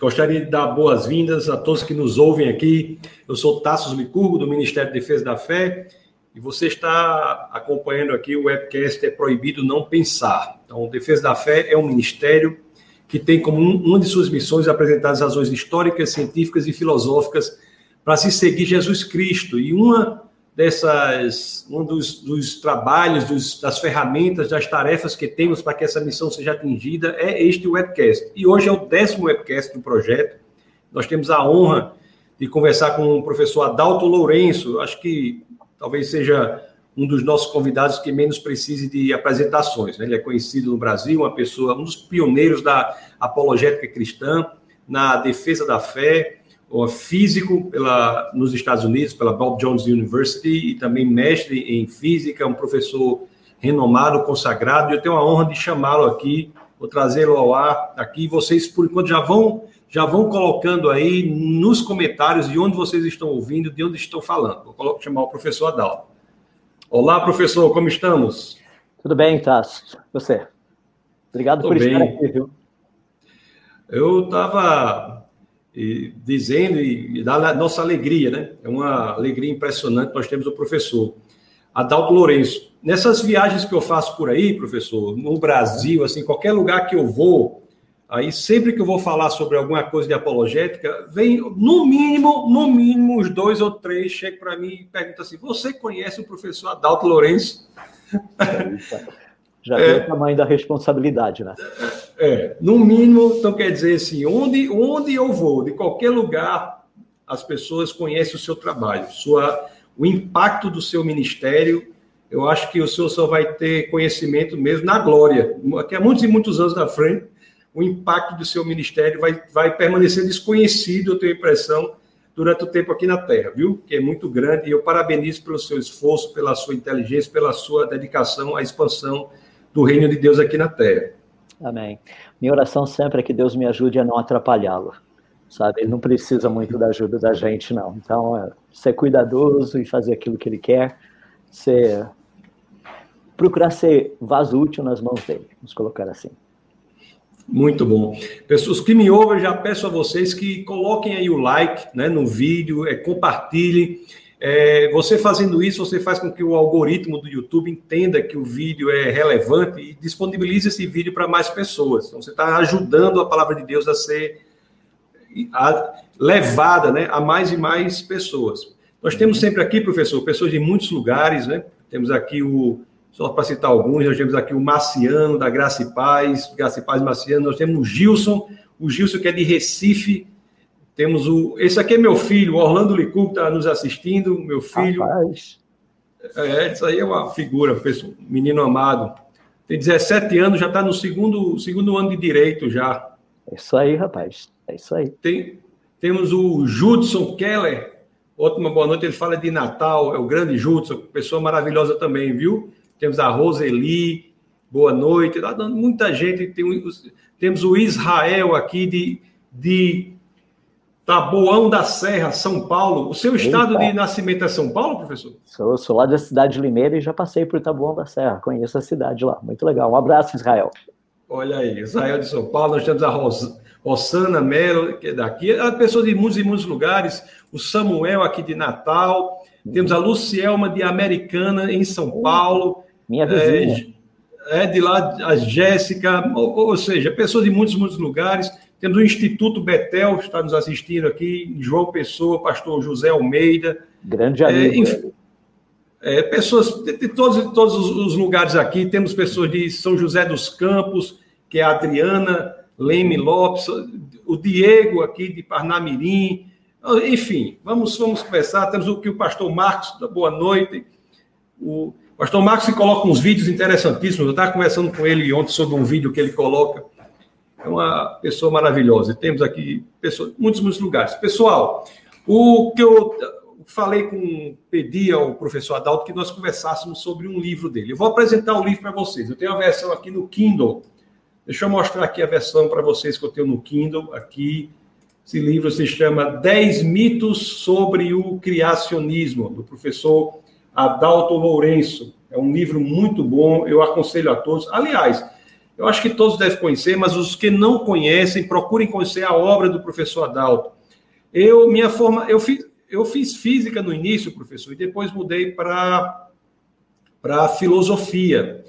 Gostaria de dar boas-vindas a todos que nos ouvem aqui. Eu sou Tassos Licurgo, do Ministério da Defesa da Fé, e você está acompanhando aqui o webcast É Proibido Não Pensar. Então, Defesa da Fé é um ministério que tem como uma de suas missões apresentar as razões históricas, científicas e filosóficas para se seguir Jesus Cristo. E uma dessas, um dos, dos trabalhos, dos, das ferramentas, das tarefas que temos para que essa missão seja atingida é este webcast. E hoje é o décimo webcast do projeto. Nós temos a honra de conversar com o professor Adalto Lourenço, acho que talvez seja um dos nossos convidados que menos precise de apresentações. Né? Ele é conhecido no Brasil, uma pessoa, um dos pioneiros da apologética cristã, na defesa da fé, físico pela, nos Estados Unidos, pela Bob Jones University, e também mestre em física, um professor renomado, consagrado, e eu tenho a honra de chamá-lo aqui, vou trazê-lo ao ar aqui, vocês, por enquanto, já vão, já vão colocando aí nos comentários de onde vocês estão ouvindo, de onde estão falando. Vou chamar o professor Adalto. Olá, professor, como estamos? Tudo bem, Tasso. Você? Obrigado Tô por bem. estar aqui, viu? Eu estava e dizendo e, da nossa alegria, né? É uma alegria impressionante. Nós temos o professor Adalto Lourenço. Nessas viagens que eu faço por aí, professor, no Brasil, assim, qualquer lugar que eu vou, aí sempre que eu vou falar sobre alguma coisa de apologética, vem no mínimo, no mínimo, uns dois ou três chegam para mim e perguntam assim: você conhece o professor Adalto Lourenço? Já é, o tamanho da responsabilidade, né? É, no mínimo, então quer dizer assim, onde, onde eu vou, de qualquer lugar, as pessoas conhecem o seu trabalho, sua, o impacto do seu ministério. Eu acho que o senhor só vai ter conhecimento mesmo na glória. Daqui a muitos e muitos anos na frente, o impacto do seu ministério vai, vai permanecer desconhecido, eu tenho a impressão, durante o tempo aqui na Terra, viu? Que é muito grande e eu parabenizo pelo seu esforço, pela sua inteligência, pela sua dedicação à expansão do reino de Deus aqui na terra. Amém. Minha oração sempre é que Deus me ajude a não atrapalhá-lo. Sabe, ele não precisa muito da ajuda da gente, não. Então, é ser cuidadoso e fazer aquilo que ele quer, ser procurar ser vaso útil nas mãos dele, vamos colocar assim. Muito bom. Pessoas que me ouvem, já peço a vocês que coloquem aí o like né, no vídeo, é, compartilhem. É, você fazendo isso, você faz com que o algoritmo do YouTube entenda que o vídeo é relevante e disponibilize esse vídeo para mais pessoas. Então, você está ajudando a palavra de Deus a ser a, levada né, a mais e mais pessoas. Nós temos sempre aqui, professor, pessoas de muitos lugares, né? Temos aqui o, só para citar alguns, nós temos aqui o Marciano, da Graça e Paz, Graça e Paz Marciano, nós temos o Gilson, o Gilson que é de Recife, temos o. Esse aqui é meu filho, o Orlando Licu, que está nos assistindo, meu filho. Rapaz. É, isso aí é uma figura, pessoal, menino amado. Tem 17 anos, já está no segundo, segundo ano de direito já. É isso aí, rapaz. É isso aí. Tem, temos o Judson Keller. Ótima boa noite. Ele fala de Natal, é o grande Judson, pessoa maravilhosa também, viu? Temos a Roseli, boa noite. Está dando muita gente. Tem, temos o Israel aqui de, de Taboão da Serra, São Paulo. O seu estado Eita. de nascimento é São Paulo, professor? Sou, sou lá da cidade de Limeira e já passei por Taboão da Serra. Conheço a cidade lá. Muito legal. Um abraço, Israel. Olha aí, Israel de São Paulo. Nós temos a Ros, Rosana Melo, que é daqui. A pessoa de muitos e muitos lugares. O Samuel aqui de Natal. Temos a Lucielma de Americana, em São Paulo. Minha vizinha. É, é de lá a Jéssica, ou, ou seja, pessoas de muitos, muitos lugares. Temos o Instituto Betel, que está nos assistindo aqui, João Pessoa, pastor José Almeida. Grande amigo. É, é, pessoas de, de, todos, de todos os lugares aqui, temos pessoas de São José dos Campos, que é a Adriana Leme Lopes, o Diego aqui de Parnamirim, enfim, vamos, vamos conversar. Temos o que o pastor Marcos, boa noite. O pastor Marcos coloca uns vídeos interessantíssimos. Eu estava conversando com ele ontem sobre um vídeo que ele coloca é uma pessoa maravilhosa. Temos aqui pessoas, muitos, muitos lugares. Pessoal, o que eu falei com, pedi ao professor Adalto que nós conversássemos sobre um livro dele. Eu vou apresentar o livro para vocês. Eu tenho a versão aqui no Kindle. Deixa eu mostrar aqui a versão para vocês que eu tenho no Kindle. Aqui, esse livro se chama 10 mitos sobre o criacionismo, do professor Adalto Lourenço. É um livro muito bom, eu aconselho a todos. Aliás, Eu acho que todos devem conhecer, mas os que não conhecem, procurem conhecer a obra do professor Adalto. Eu, minha forma, eu fiz, eu fiz física no início, professor, e depois mudei para para filosofia.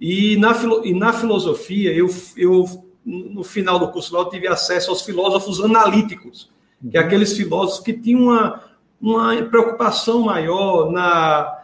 E na, e na filosofia, eu, eu, no final do curso lá, eu tive acesso aos filósofos analíticos, que é aqueles filósofos que tinham uma, uma preocupação maior na,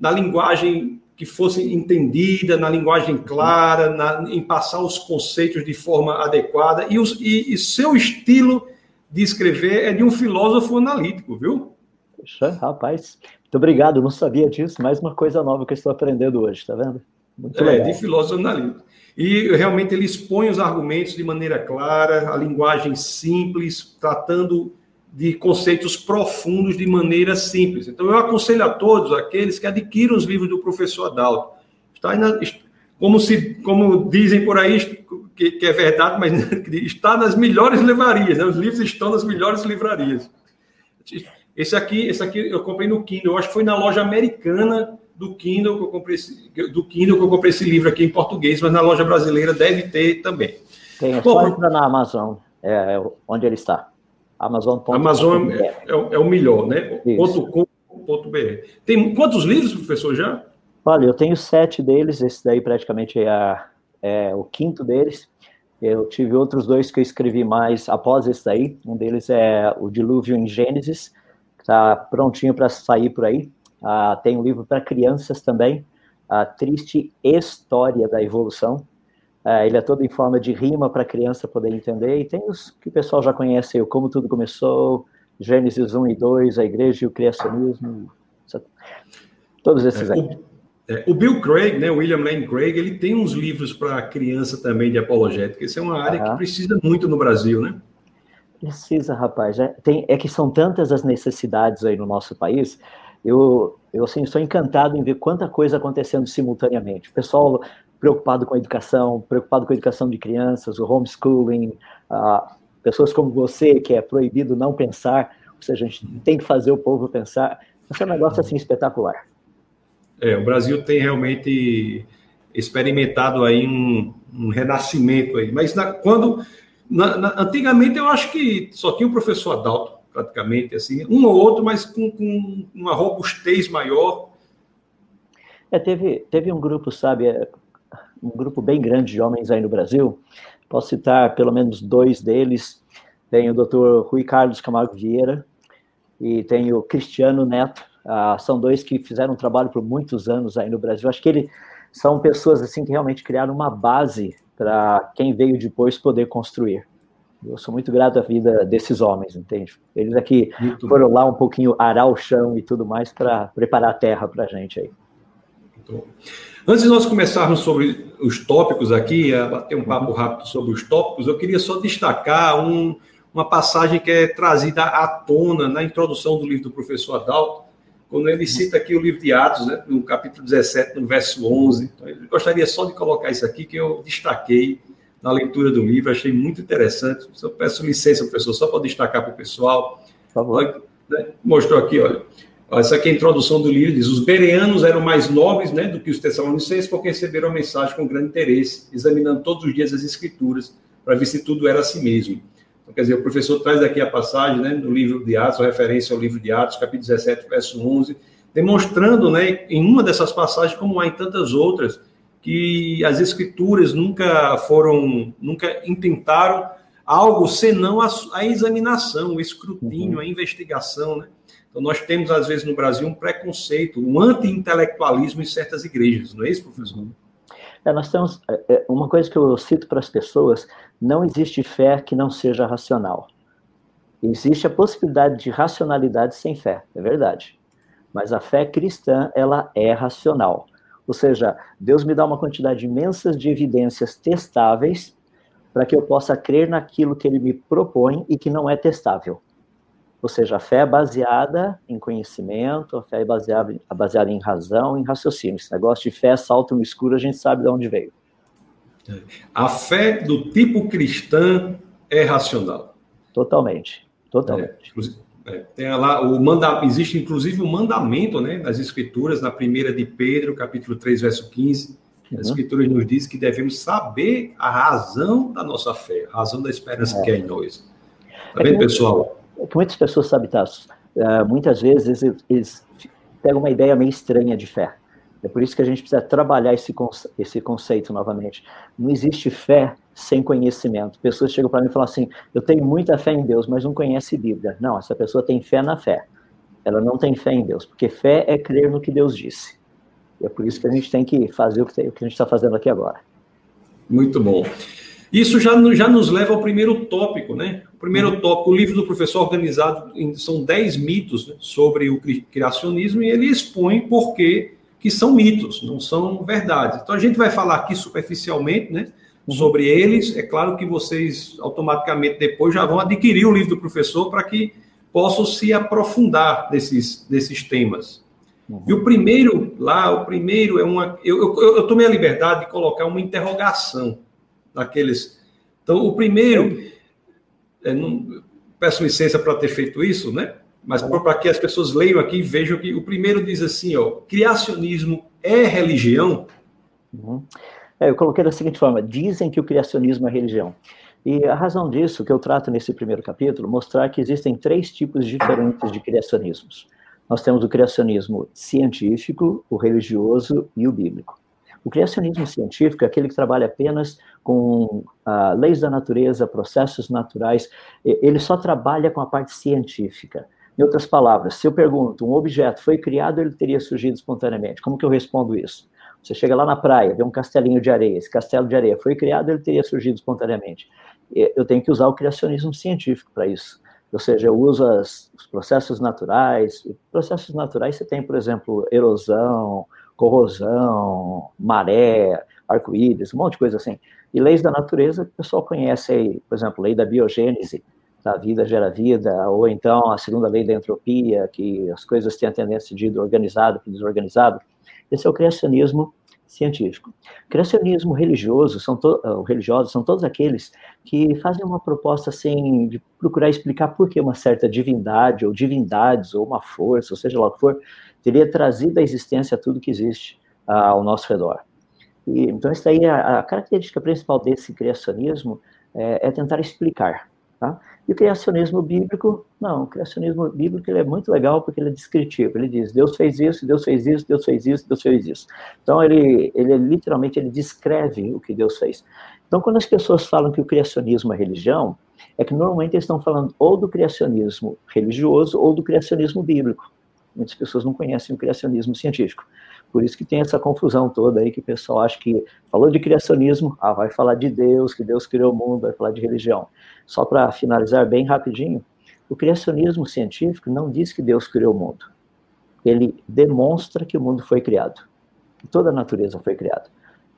na linguagem que fosse entendida, na linguagem clara, na, em passar os conceitos de forma adequada. E, os, e, e seu estilo de escrever é de um filósofo analítico, viu? Poxa, rapaz, muito obrigado, não sabia disso. Mais uma coisa nova que eu estou aprendendo hoje, tá vendo? Muito é, legal. de filósofo analítico. E realmente ele expõe os argumentos de maneira clara, a linguagem simples, tratando de conceitos profundos de maneira simples. Então, eu aconselho a todos aqueles que adquiram os livros do professor Adalto. Está na, como, se, como dizem por aí, que, que é verdade, mas está nas melhores livrarias. Né? Os livros estão nas melhores livrarias. Esse aqui, esse aqui eu comprei no Kindle. Eu acho que foi na loja americana do Kindle que eu comprei esse, do Kindle que eu comprei esse livro aqui em português, mas na loja brasileira deve ter também. Tem, é Bom, só entra na Amazon, é, é onde ele está. Amazon.com. Amazon é, é, é, o melhor, né? .com.br. Tem quantos livros, professor, já? Olha, eu tenho sete deles, esse daí praticamente é, a, é o quinto deles. Eu tive outros dois que eu escrevi mais após esse daí. Um deles é o Dilúvio em Gênesis, que está prontinho para sair por aí. Ah, tem um livro para crianças também, A Triste História da Evolução, é, ele é todo em forma de rima para a criança poder entender, e tem os que o pessoal já conhece, o Como Tudo Começou, Gênesis 1 e 2, a Igreja e o Criacionismo, todos esses é, aí. O, é, o, Bill Craig, né, William Lane Craig, ele tem uns livros para criança também de apologética, isso é uma área que precisa muito no Brasil, né? Precisa, rapaz. É, tem, é que são tantas as necessidades aí no nosso país, eu, eu assim, estou encantado em ver quanta coisa acontecendo simultaneamente. O pessoal preocupado com a educação, preocupado com a educação de crianças, o homeschooling, pessoas como você, que é proibido não pensar, ou seja, a gente tem que fazer o povo pensar. Esse é um negócio assim espetacular. É, o Brasil tem realmente experimentado aí um, um renascimento aí, mas na, quando na, na, antigamente eu acho que só tinha o professor Adalto praticamente assim, um ou outro, mas com, com uma robustez maior. É, teve, teve um grupo, sabe, é, um grupo bem grande de homens aí no Brasil. Posso citar pelo menos dois deles. Tem o Dr. Rui Carlos Camargo Vieira e tem o Cristiano Neto. Ah, são dois que fizeram um trabalho por muitos anos aí no Brasil. Acho que eles são pessoas assim que realmente criaram uma base para quem veio depois poder construir. Eu sou muito grato à vida desses homens, entende? Eles aqui muito foram bom. lá um pouquinho arar o chão e tudo mais para preparar a terra para a gente aí. Muito bom. Antes de nós começarmos sobre os tópicos aqui, a bater um papo rápido sobre os tópicos, eu queria só destacar um, uma passagem que é trazida à tona na introdução do livro do professor Adalto, quando ele cita aqui o livro de Atos, né, no capítulo 17, no verso 11. Então, eu gostaria só de colocar isso aqui, que eu destaquei na leitura do livro, achei muito interessante. Eu peço licença, professor, só para destacar para o pessoal. Por favor. Né, mostrou aqui, olha. Essa aqui é a introdução do livro, diz, os bereanos eram mais nobres né, do que os tessalonicenses porque receberam a mensagem com grande interesse, examinando todos os dias as escrituras, para ver se tudo era assim mesmo. Então, quer dizer, o professor traz aqui a passagem né, no livro de Atos, a referência ao livro de Atos, capítulo 17, verso 11, demonstrando né, em uma dessas passagens, como há em tantas outras, que as escrituras nunca foram, nunca intentaram algo senão a, a examinação, o escrutínio, uhum. a investigação, né? Então, nós temos, às vezes, no Brasil, um preconceito, um anti-intelectualismo em certas igrejas, não é isso, professor? É, nós temos é, é, uma coisa que eu cito para as pessoas: não existe fé que não seja racional. Existe a possibilidade de racionalidade sem fé, é verdade. Mas a fé cristã, ela é racional. Ou seja, Deus me dá uma quantidade imensa de evidências testáveis para que eu possa crer naquilo que ele me propõe e que não é testável. Ou seja, a fé é baseada em conhecimento, a fé é baseada, é baseada em razão, em raciocínio. Esse negócio de fé salto no escuro, a gente sabe de onde veio. É. A fé do tipo cristã é racional. Totalmente, totalmente. É, é, tem lá o manda, existe inclusive um mandamento, né, nas escrituras, na primeira de Pedro, capítulo 3, verso 15, Uhum. A Escritura nos diz que devemos saber a razão da nossa fé, a razão da esperança é. que é em nós. Tá é vendo, pessoal? É que muitas pessoas sabem, tá? Uh, muitas vezes eles, eles pegam uma ideia meio estranha de fé. É por isso que a gente precisa trabalhar esse, conce esse conceito novamente. Não existe fé sem conhecimento. Pessoas chegam para mim e falam assim: eu tenho muita fé em Deus, mas não conhece Bíblia. Não, essa pessoa tem fé na fé. Ela não tem fé em Deus, porque fé é crer no que Deus disse. E é por isso que a gente tem que fazer o que, o que a gente está fazendo aqui agora. Muito bom. Isso já, já nos leva ao primeiro tópico, né? Primeiro uhum. tópico, o livro do professor organizado em, são 10 mitos né, sobre o criacionismo e ele expõe por que são mitos, não são verdades. Então a gente vai falar aqui superficialmente, né? Uhum. Sobre eles, é claro que vocês automaticamente depois já vão adquirir o livro do professor para que possam se aprofundar desses, desses temas. Uhum. E o primeiro, lá, o primeiro é uma. Eu, eu, eu, tomei a liberdade de colocar uma interrogação naqueles. Então, o primeiro. É, não, peço licença para ter feito isso, né? Mas uhum. para que as pessoas leiam aqui e vejam que o primeiro diz assim: ó, criacionismo é religião? Uhum. É, eu coloquei da seguinte forma: dizem que o criacionismo é religião. E a razão disso, que eu trato nesse primeiro capítulo, mostrar que existem três tipos diferentes de criacionismos. Nós temos o criacionismo científico, o religioso e o bíblico. O criacionismo científico é aquele que trabalha apenas com ah, leis da natureza, processos naturais, ele só trabalha com a parte científica. Em outras palavras, se eu pergunto, um objeto foi criado, ele teria surgido espontaneamente. Como que eu respondo isso? Você chega lá na praia, vê um castelinho de areia, esse castelo de areia foi criado, ele teria surgido espontaneamente. Eu tenho que usar o criacionismo científico para isso. Ou seja, eu uso as, os processos naturais. Processos naturais você tem, por exemplo, erosão, corrosão, maré, arco-íris, um monte de coisa assim. E leis da natureza que o pessoal conhece aí, por exemplo, lei da biogênese, da vida gera vida, ou então a segunda lei da entropia, que as coisas têm a tendência de ir do organizado para desorganizado. Esse é o criacionismo científico. Criacionismo religioso são to, uh, religiosos são todos aqueles que fazem uma proposta assim de procurar explicar por que uma certa divindade ou divindades ou uma força, ou seja lá o que for, teria trazido à existência tudo que existe uh, ao nosso redor. E, então, isso aí, a, a característica principal desse criacionismo é, é tentar explicar. Tá? E o criacionismo bíblico, não, o criacionismo bíblico ele é muito legal porque ele é descritivo. Ele diz, Deus fez isso, Deus fez isso, Deus fez isso, Deus fez isso. Então, ele, ele literalmente ele descreve o que Deus fez. Então, quando as pessoas falam que o criacionismo é religião, é que normalmente eles estão falando ou do criacionismo religioso ou do criacionismo bíblico. Muitas pessoas não conhecem o criacionismo científico. Por isso que tem essa confusão toda aí, que o pessoal acha que falou de criacionismo, ah, vai falar de Deus, que Deus criou o mundo, vai falar de religião. Só para finalizar bem rapidinho, o criacionismo científico não diz que Deus criou o mundo. Ele demonstra que o mundo foi criado, que toda a natureza foi criada.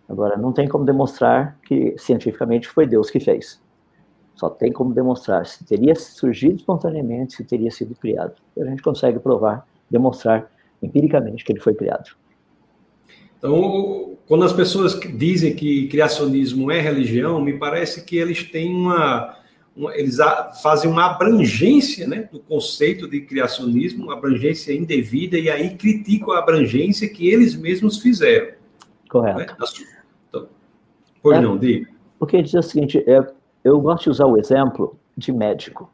Agora, não tem como demonstrar que cientificamente foi Deus que fez. Só tem como demonstrar se teria surgido espontaneamente, se teria sido criado. A gente consegue provar, demonstrar empiricamente que ele foi criado. Então, quando as pessoas dizem que criacionismo é religião, me parece que eles têm uma, uma eles fazem uma abrangência, né, do conceito de criacionismo, uma abrangência indevida e aí criticam a abrangência que eles mesmos fizeram. Correto. Né? Então, pois é, não, diga. Porque diz o seguinte, é, eu gosto de usar o exemplo de médico.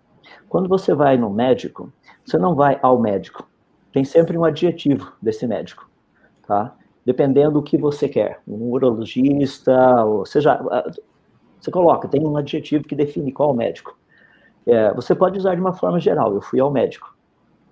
Quando você vai no médico, você não vai ao médico. Tem sempre um adjetivo desse médico, tá? Dependendo do que você quer. Um urologista, ou seja, você coloca, tem um adjetivo que define qual médico. É, você pode usar de uma forma geral, eu fui ao médico.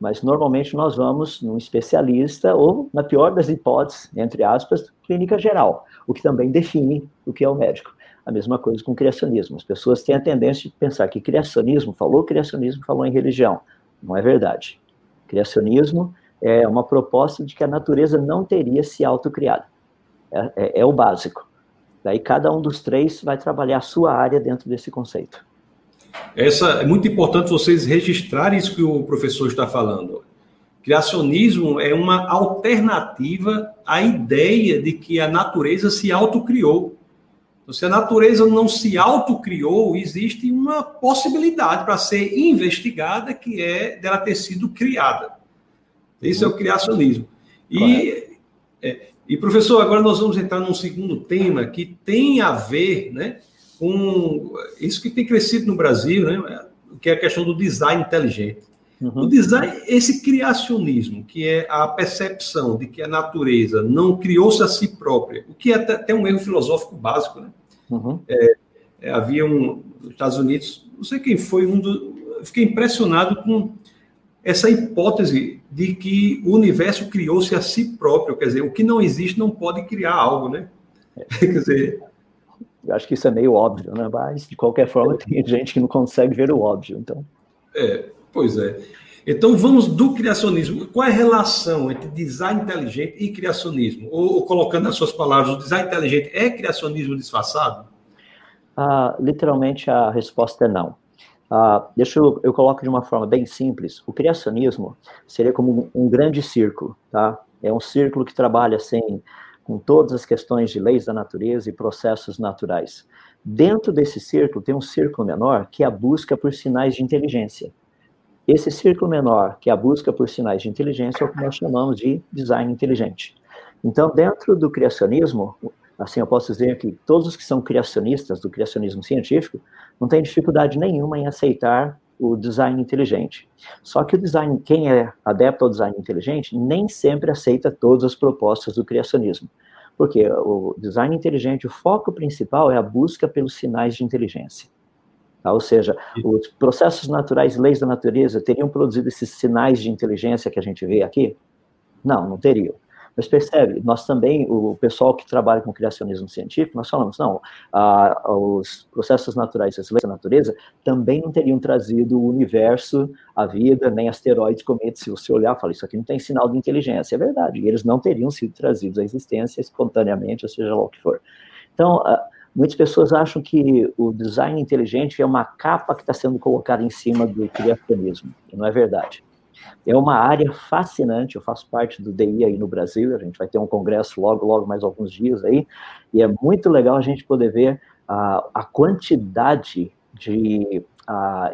Mas normalmente nós vamos num especialista, ou, na pior das hipóteses, entre aspas, clínica geral, o que também define o que é o médico. A mesma coisa com criacionismo. As pessoas têm a tendência de pensar que criacionismo, falou criacionismo, falou em religião. Não é verdade. Criacionismo é uma proposta de que a natureza não teria se autocriado. É, é, é o básico. Daí cada um dos três vai trabalhar a sua área dentro desse conceito. Essa é muito importante vocês registrarem isso que o professor está falando. Criacionismo é uma alternativa à ideia de que a natureza se autocriou. Então, se a natureza não se autocriou, existe uma possibilidade para ser investigada que é dela ter sido criada. Isso é o criacionismo. E, é, E, professor, agora nós vamos entrar num segundo tema que tem a ver né, com isso que tem crescido no Brasil, né, que é a questão do design inteligente. Uhum. O design, esse criacionismo, que é a percepção de que a natureza não criou-se a si própria, o que é até um erro filosófico básico. Né? Uhum. É, é, havia um, nos Estados Unidos, não sei quem foi, um do, fiquei impressionado com essa hipótese de que o universo criou-se a si próprio, quer dizer, o que não existe não pode criar algo, né? É. quer dizer, eu acho que isso é meio óbvio, né? Mas, de qualquer forma, tem gente que não consegue ver o óbvio, então. É, pois é. Então, vamos do criacionismo. Qual é a relação entre design inteligente e criacionismo? Ou, ou colocando as suas palavras, o design inteligente é criacionismo disfarçado? Ah, literalmente, a resposta é não. Uh, deixa eu, eu coloco de uma forma bem simples. O criacionismo seria como um, um, grande círculo, tá? É um círculo que trabalha assim com todas as questões de leis da natureza e processos naturais. Dentro desse círculo tem um círculo menor que é a busca por sinais de inteligência. Esse círculo menor, que é a busca por sinais de inteligência, é o que nós chamamos de design inteligente. Então, dentro do criacionismo, assim eu posso dizer que todos os que são criacionistas do criacionismo científico não têm dificuldade nenhuma em aceitar o design inteligente. Só que o design, quem é adepto ao design inteligente, nem sempre aceita todas as propostas do criacionismo. Porque o design inteligente, o foco principal é a busca pelos sinais de inteligência. Tá? Ou seja, os processos naturais, leis da natureza, teriam produzido esses sinais de inteligência que a gente vê aqui? Não, não teriam. Mas percebe, nós também, o pessoal que trabalha com criacionismo científico, nós falamos, não, a, os processos naturais, as leis da natureza, também não teriam trazido o universo, a vida, nem asteroides, cometas. Se você olhar, fala, isso aqui não tem sinal de inteligência. É verdade, e eles não teriam sido trazidos à existência espontaneamente, ou seja lá o que for. Então, muitas pessoas acham que o design inteligente é uma capa que está sendo colocada em cima do criacionismo, e não é verdade. É uma área fascinante, eu faço parte do DI aí no Brasil, a gente vai ter um congresso logo, logo, mais alguns dias aí, e é muito legal a gente poder ver a, a quantidade de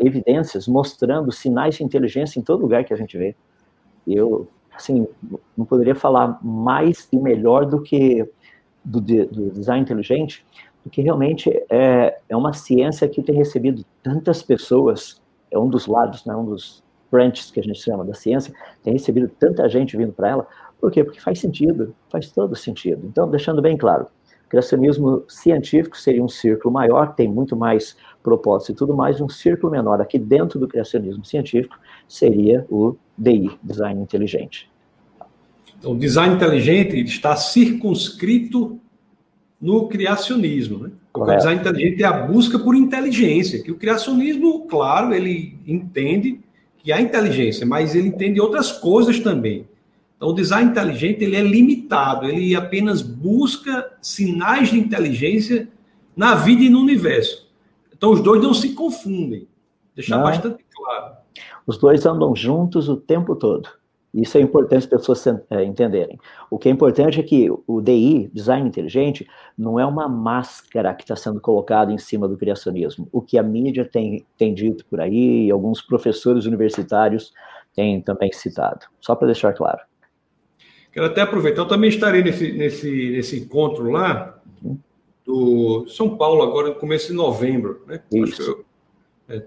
evidências mostrando sinais de inteligência em todo lugar que a gente vê. Eu, assim, não poderia falar mais e melhor do que do, do design inteligente, porque realmente é, é uma ciência que tem recebido tantas pessoas, é um dos lados, né, um dos branches que a gente chama da ciência, tem recebido tanta gente vindo para ela. Por quê? Porque faz sentido, faz todo sentido. Então, deixando bem claro, o criacionismo científico seria um círculo maior, tem muito mais propósito e tudo mais, um círculo menor aqui dentro do criacionismo científico seria o DI, Design Inteligente. Então, o design inteligente está circunscrito no criacionismo, né? O design inteligente é a busca por inteligência, que o criacionismo, claro, ele entende que há inteligência, mas ele entende outras coisas também. Então, o design inteligente ele é limitado, ele apenas busca sinais de inteligência na vida e no universo. Então, os dois não se confundem. Deixar não. bastante claro. Os dois andam juntos o tempo todo. Isso é importante as pessoas é, entenderem. O que é importante é que o DI, Design Inteligente, não é uma máscara que está sendo colocada em cima do criacionismo. O que a mídia tem, tem dito por aí, e alguns professores universitários têm também citado. Só para deixar claro. Quero até aproveitar, eu também estarei nesse, nesse, nesse encontro lá, uhum. do São Paulo, agora no começo de novembro. Né? Isso. É,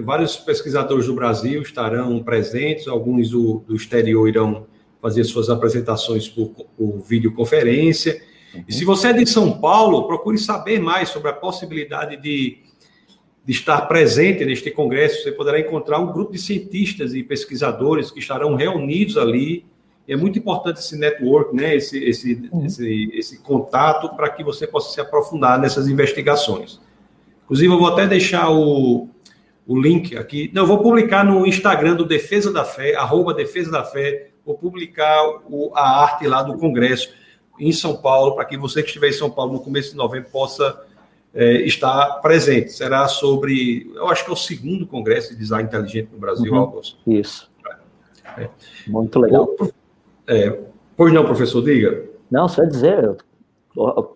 vários pesquisadores do Brasil estarão presentes, alguns do, do exterior irão fazer suas apresentações por, por videoconferência. Uhum. E se você é de São Paulo, procure saber mais sobre a possibilidade de, de estar presente neste congresso. Você poderá encontrar um grupo de cientistas e pesquisadores que estarão reunidos ali. É muito importante esse network, né? esse, esse, uhum. esse, esse contato, para que você possa se aprofundar nessas investigações. Inclusive, eu vou até deixar o, o link aqui. Não, eu vou publicar no Instagram do Defesa da Fé, arroba Defesa da Fé, vou publicar o, a arte lá do Congresso em São Paulo, para que você que estiver em São Paulo no começo de novembro possa é, estar presente. Será sobre, eu acho que é o segundo Congresso de Design Inteligente no Brasil, uhum, Augusto. Isso. É. Muito legal. é, pois não, professor, diga. Não, só dizer,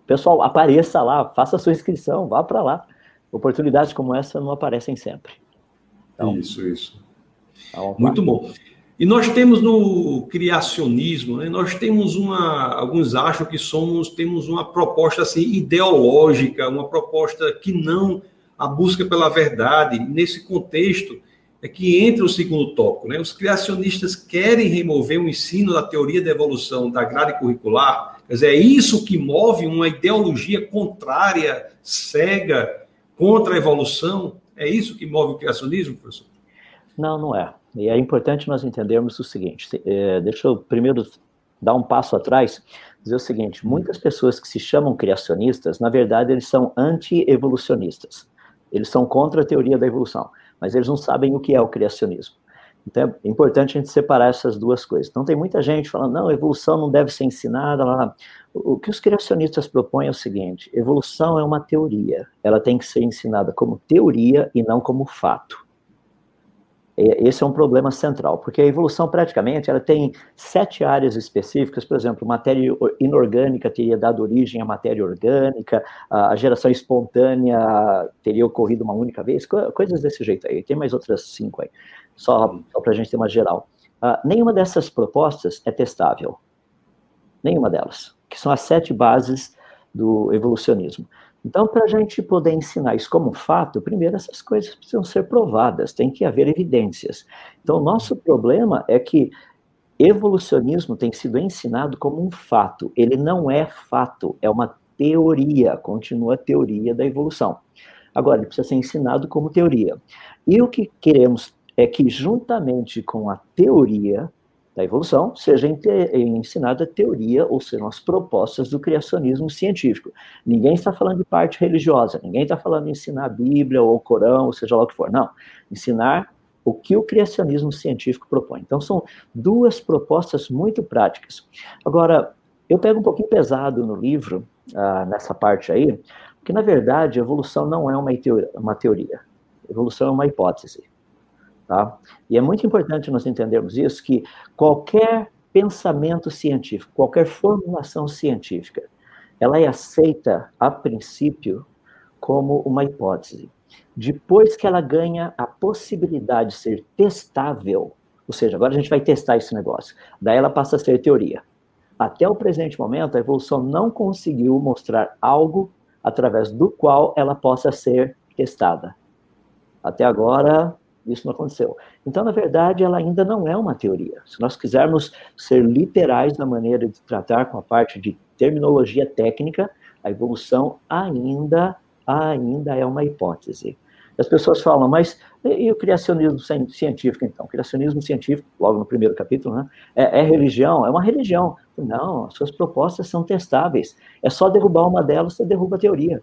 pessoal, apareça lá, faça a sua inscrição, vá para lá oportunidades como essa não aparecem sempre. Então, isso, isso. Muito bom. E nós temos no criacionismo, né, nós temos uma, alguns acham que somos, temos uma proposta assim ideológica, uma proposta que não a busca pela verdade. Nesse contexto é que entra o segundo tópico, né? Os criacionistas querem remover o ensino da teoria da evolução da grade curricular. Quer dizer, é isso que move uma ideologia contrária, cega, contra a evolução. É isso que move o criacionismo, professor? Não, não é. E é importante nós entendermos o seguinte: é, deixa eu primeiro dar um passo atrás, dizer o seguinte: muitas pessoas que se chamam criacionistas, na verdade, eles são anti-evolucionistas. Eles são contra a teoria da evolução, mas eles não sabem o que é o criacionismo. Então é importante a gente separar essas duas coisas. Então tem muita gente falando, não, evolução não deve ser ensinada. Lá. O que os criacionistas propõem é o seguinte: evolução é uma teoria, ela tem que ser ensinada como teoria e não como fato. Esse é um problema central, porque a evolução praticamente ela tem sete áreas específicas, por exemplo, matéria inorgânica teria dado origem à matéria orgânica, a geração espontânea teria ocorrido uma única vez, coisas desse jeito aí. Tem mais outras cinco aí, só, só para a gente ter uma geral. Uh, nenhuma dessas propostas é testável. Nenhuma delas, que são as sete bases do evolucionismo. Então, para a gente poder ensinar isso como fato, primeiro essas coisas precisam ser provadas, tem que haver evidências. Então, nosso problema é que evolucionismo tem sido ensinado como um fato. Ele não é fato, é uma teoria, continua a teoria da evolução. Agora, ele precisa ser ensinado como teoria. E o que queremos é que, juntamente com a teoria, da evolução seja ensinada a teoria, ou sejam as propostas do criacionismo científico. Ninguém está falando de parte religiosa, ninguém está falando de ensinar a Bíblia ou o Corão, ou seja lá o que for. Não. Ensinar o que o criacionismo científico propõe. Então, são duas propostas muito práticas. Agora, eu pego um pouquinho pesado no livro, ah, nessa parte aí, porque, na verdade, a evolução não é uma teoria. Uma teoria. evolução é uma hipótese. Tá? E é muito importante nós entendermos isso, que qualquer pensamento científico, qualquer formulação científica, ela é aceita, a princípio, como uma hipótese. Depois que ela ganha a possibilidade de ser testável, ou seja, agora a gente vai testar esse negócio, daí ela passa a ser teoria. Até o presente momento, a evolução não conseguiu mostrar algo através do qual ela possa ser testada. Até agora, isso não aconteceu. Então, na verdade, ela ainda não é uma teoria. Se nós quisermos ser literais na maneira de tratar com a parte de terminologia técnica, a evolução ainda, ainda é uma hipótese. As pessoas falam, mas e o criacionismo científico, então? O criacionismo científico, logo no primeiro capítulo, né, é, é religião? É uma religião. Não, as suas propostas são testáveis. É só derrubar uma delas, você derruba a teoria.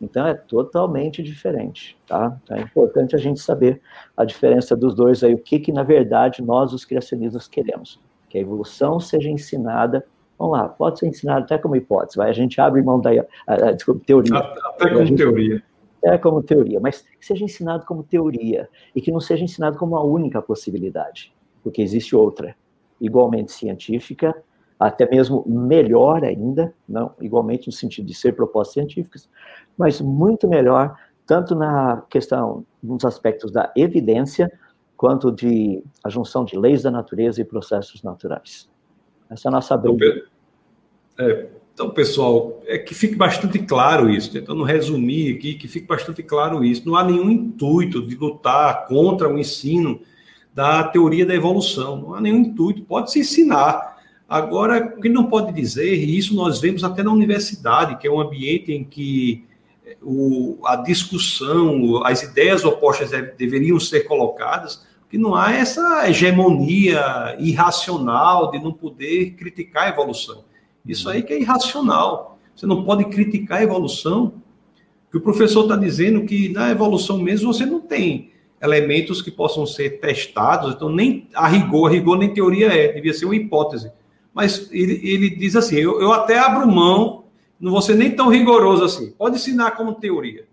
Então é totalmente diferente, tá? Então, é importante a gente saber a diferença dos dois aí, o que que na verdade nós os criacionistas queremos, que a evolução seja ensinada, vamos lá, pode ser ensinada até como hipótese, vai, a gente abre mão da, a, a, desculpa, teoria. Até como gente, teoria. É como teoria, mas que seja ensinado como teoria e que não seja ensinado como a única possibilidade, porque existe outra, igualmente científica, até mesmo melhor ainda, não igualmente no sentido de ser propostas científicas, mas muito melhor, tanto na questão, nos aspectos da evidência, quanto de a junção de leis da natureza e processos naturais. Essa é a nossa briga. Então, é, então, pessoal, é que fique bastante claro isso, tentando resumir aqui, que fique bastante claro isso. Não há nenhum intuito de lutar contra o ensino da teoria da evolução, não há nenhum intuito, pode se ensinar. Agora, o que não pode dizer, e isso nós vemos até na universidade, que é um ambiente em que o, a discussão, as ideias opostas deveriam ser colocadas, que não há essa hegemonia irracional de não poder criticar a evolução. Isso aí que é irracional. Você não pode criticar a evolução. Que o professor está dizendo que na evolução mesmo você não tem elementos que possam ser testados, então nem a rigor, a rigor nem teoria é, devia ser uma hipótese. Mas ele, ele diz assim: eu, eu até abro mão não vou ser nem tão rigoroso assim. Pode ensinar como teoria.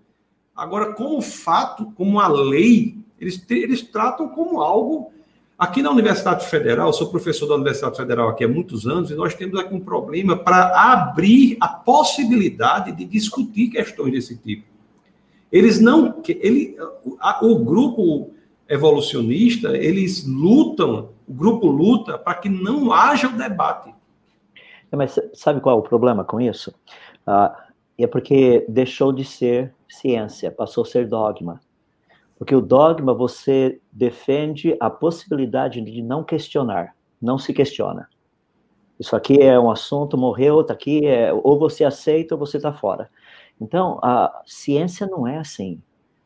Agora, como fato, como uma lei, eles, eles tratam como algo. Aqui na Universidade Federal, sou professor da Universidade Federal aqui há muitos anos, e nós temos aqui um problema para abrir a possibilidade de discutir questões desse tipo. Eles não. Ele, a, o grupo evolucionista, eles lutam o grupo luta para que não haja o debate. É, mas sabe qual é o problema com isso? Ah, é porque deixou de ser ciência, passou a ser dogma. Porque o dogma você defende a possibilidade de não questionar, não se questiona. Isso aqui é um assunto, morreu, tá aqui, é, ou você aceita ou você está fora. Então, a ciência não é assim.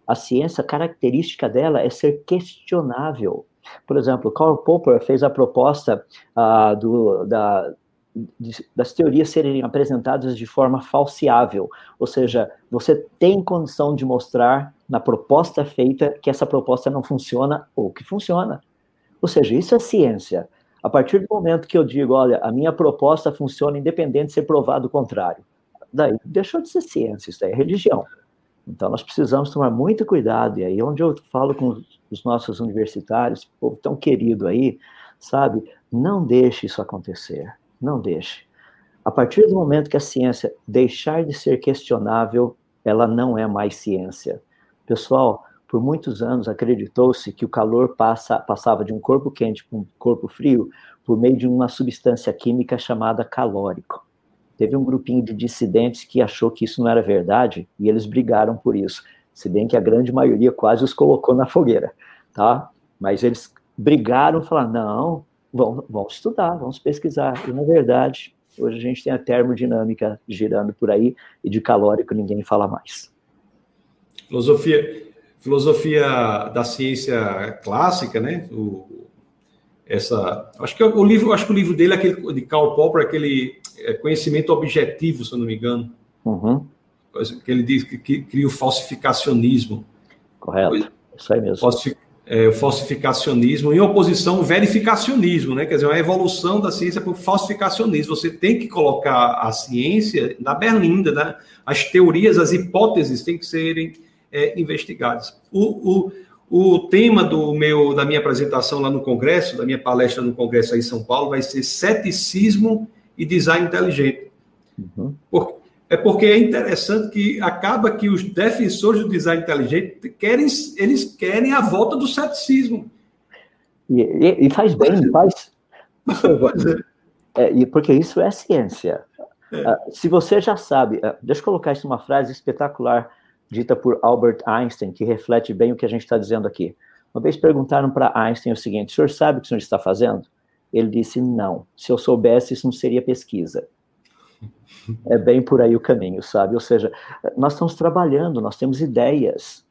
A ciência, a característica dela é ser questionável. Por exemplo, Karl Popper fez a proposta uh, do, da, de, das teorias serem apresentadas de forma falseável, ou seja, você tem condição de mostrar na proposta feita que essa proposta não funciona ou que funciona. Ou seja, isso é ciência. A partir do momento que eu digo, olha, a minha proposta funciona independente de ser provado o contrário, daí deixou de ser ciência, isso é religião. Então nós precisamos tomar muito cuidado, e aí onde eu falo com os nossos universitários, povo tão querido aí, sabe, não deixe isso acontecer, não deixe. A partir do momento que a ciência deixar de ser questionável, ela não é mais ciência. Pessoal, por muitos anos acreditou-se que o calor passa, passava de um corpo quente para um corpo frio por meio de uma substância química chamada calórico. Teve um grupinho de dissidentes que achou que isso não era verdade e eles brigaram por isso, se bem que a grande maioria quase os colocou na fogueira, tá? Mas eles brigaram, falaram, não, vamos, vamos estudar, vamos pesquisar. E, na verdade, hoje a gente tem a termodinâmica girando por aí e de calórico ninguém fala mais. Filosofia, filosofia da ciência clássica, né? O, essa, acho que o livro, acho que o livro dele, aquele de Karl Popper, aquele é, conhecimento objetivo, se eu não me engano. Uhum. Que ele diz que, que cria o falsificacionismo. Correto. Isso aí mesmo. Falsific, é, o falsificacionismo em oposição ao verificacionismo, né? Quer dizer, uma evolução da ciência para o falsificacionismo. Você tem que colocar a ciência na berlinda, né? As teorias, as hipóteses têm que serem é, investigadas. O, o, o tema do meu, da minha apresentação lá no Congresso, da minha palestra no Congresso aí em São Paulo, vai ser ceticismo e design inteligente. Uhum. Por, é porque é interessante que acaba que os defensores do design inteligente querem, eles querem a volta do ceticismo. E, e, e faz bem, faz. É. é, e porque isso é ciência. É. Uh, se você já sabe, uh, deixa eu colocar isso numa frase espetacular dita por Albert Einstein, que reflete bem o que a gente está dizendo aqui. Uma vez perguntaram para Einstein o seguinte: o senhor sabe o que o senhor está fazendo? Ele disse: não. Se eu soubesse, isso não seria pesquisa. É bem por aí o caminho, sabe? Ou seja, nós estamos trabalhando, nós temos ideias.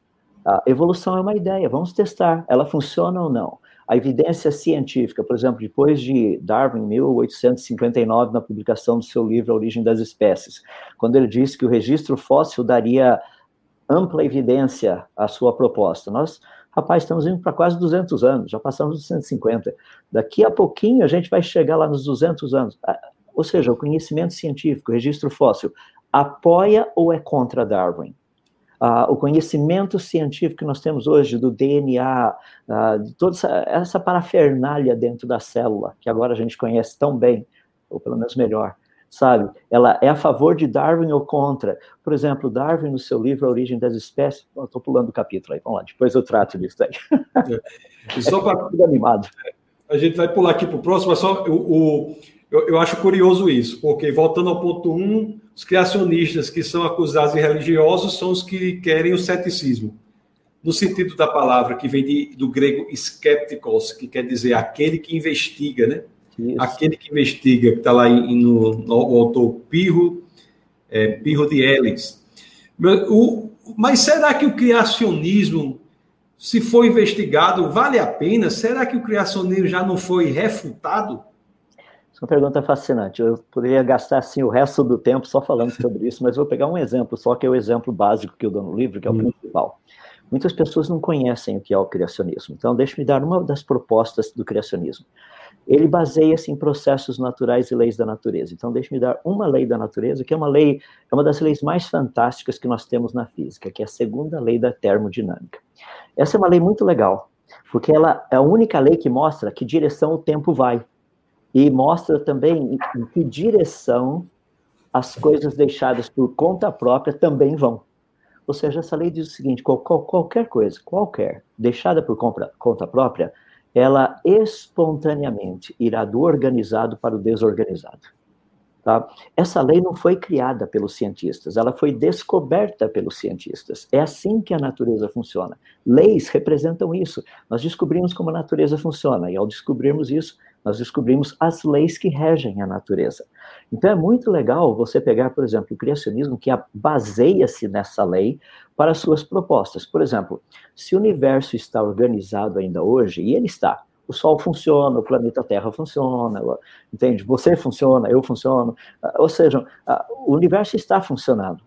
A evolução é uma ideia, vamos testar. Ela funciona ou não? A evidência científica, por exemplo, depois de Darwin, em 1859, na publicação do seu livro A Origem das Espécies, quando ele disse que o registro fóssil daria ampla evidência à sua proposta. Nós, rapaz, estamos indo para quase 200 anos, já passamos dos 150. Daqui a pouquinho a gente vai chegar lá nos 200 anos. Ah, ou seja, o conhecimento científico, o registro fóssil, apoia ou é contra Darwin? Uh, o conhecimento científico que nós temos hoje do DNA, uh, de toda essa, essa parafernália dentro da célula, que agora a gente conhece tão bem, ou pelo menos melhor, sabe? Ela é a favor de Darwin ou contra. Por exemplo, Darwin, no seu livro A Origem das Espécies, estou pulando o capítulo aí, vamos lá, depois eu trato disso aí. É. Só para. Tudo animado. A gente vai pular aqui para o próximo, mas só o, o eu, eu, acho curioso isso, porque voltando ao ponto 1, um, os criacionistas que são acusados de religiosos são os que querem o ceticismo. No sentido da palavra, que vem de, do grego skeptikos, que quer dizer aquele que investiga, né? Isso. Aquele que investiga, que está lá em, no, no, autor Pirro, é, Pirro de Ellis. O, mas será que o criacionismo, se for investigado, vale a pena? Será que o criacionismo já não foi refutado? Essa é uma pergunta fascinante. Eu poderia gastar assim o resto do tempo só falando sobre isso, mas vou pegar um exemplo só, que é o exemplo básico que eu dou no livro, que é o hum. principal. Muitas pessoas não conhecem o que é o criacionismo. Então, deixe-me dar uma das propostas do criacionismo ele baseia-se em processos naturais e leis da natureza. Então, deixe-me dar uma lei da natureza, que é uma lei, é uma das leis mais fantásticas que nós temos na física, que é a segunda lei da termodinâmica. Essa é uma lei muito legal, porque ela é a única lei que mostra que direção o tempo vai. E mostra também em que direção as coisas deixadas por conta própria também vão. Ou seja, essa lei diz o seguinte: qual, qual, qualquer coisa, qualquer, deixada por conta própria, ela espontaneamente irá do organizado para o desorganizado. Tá? Essa lei não foi criada pelos cientistas, ela foi descoberta pelos cientistas. É assim que a natureza funciona. Leis representam isso. Nós descobrimos como a natureza funciona, e ao descobrirmos isso, nós descobrimos as leis que regem a natureza. Então é muito legal você pegar, por exemplo, o criacionismo que baseia-se nessa lei para suas propostas. Por exemplo, se o universo está organizado ainda hoje, e ele está, o Sol funciona, o planeta Terra funciona, entende? Você funciona, eu funciono. Ah, ou seja, ah, o universo está funcionando.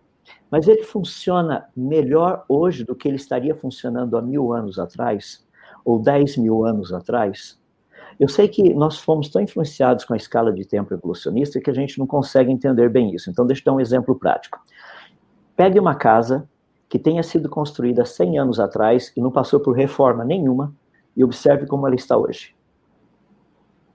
Mas ele funciona melhor hoje do que ele estaria funcionando há mil anos atrás, ou dez mil anos atrás. Eu sei que nós fomos tão influenciados com a escala de tempo evolucionista que a gente não consegue entender bem isso. Então, deixa eu dar um exemplo prático. Pegue uma casa que tenha sido construída 100 anos atrás e não passou por reforma nenhuma, e observe como ela está hoje.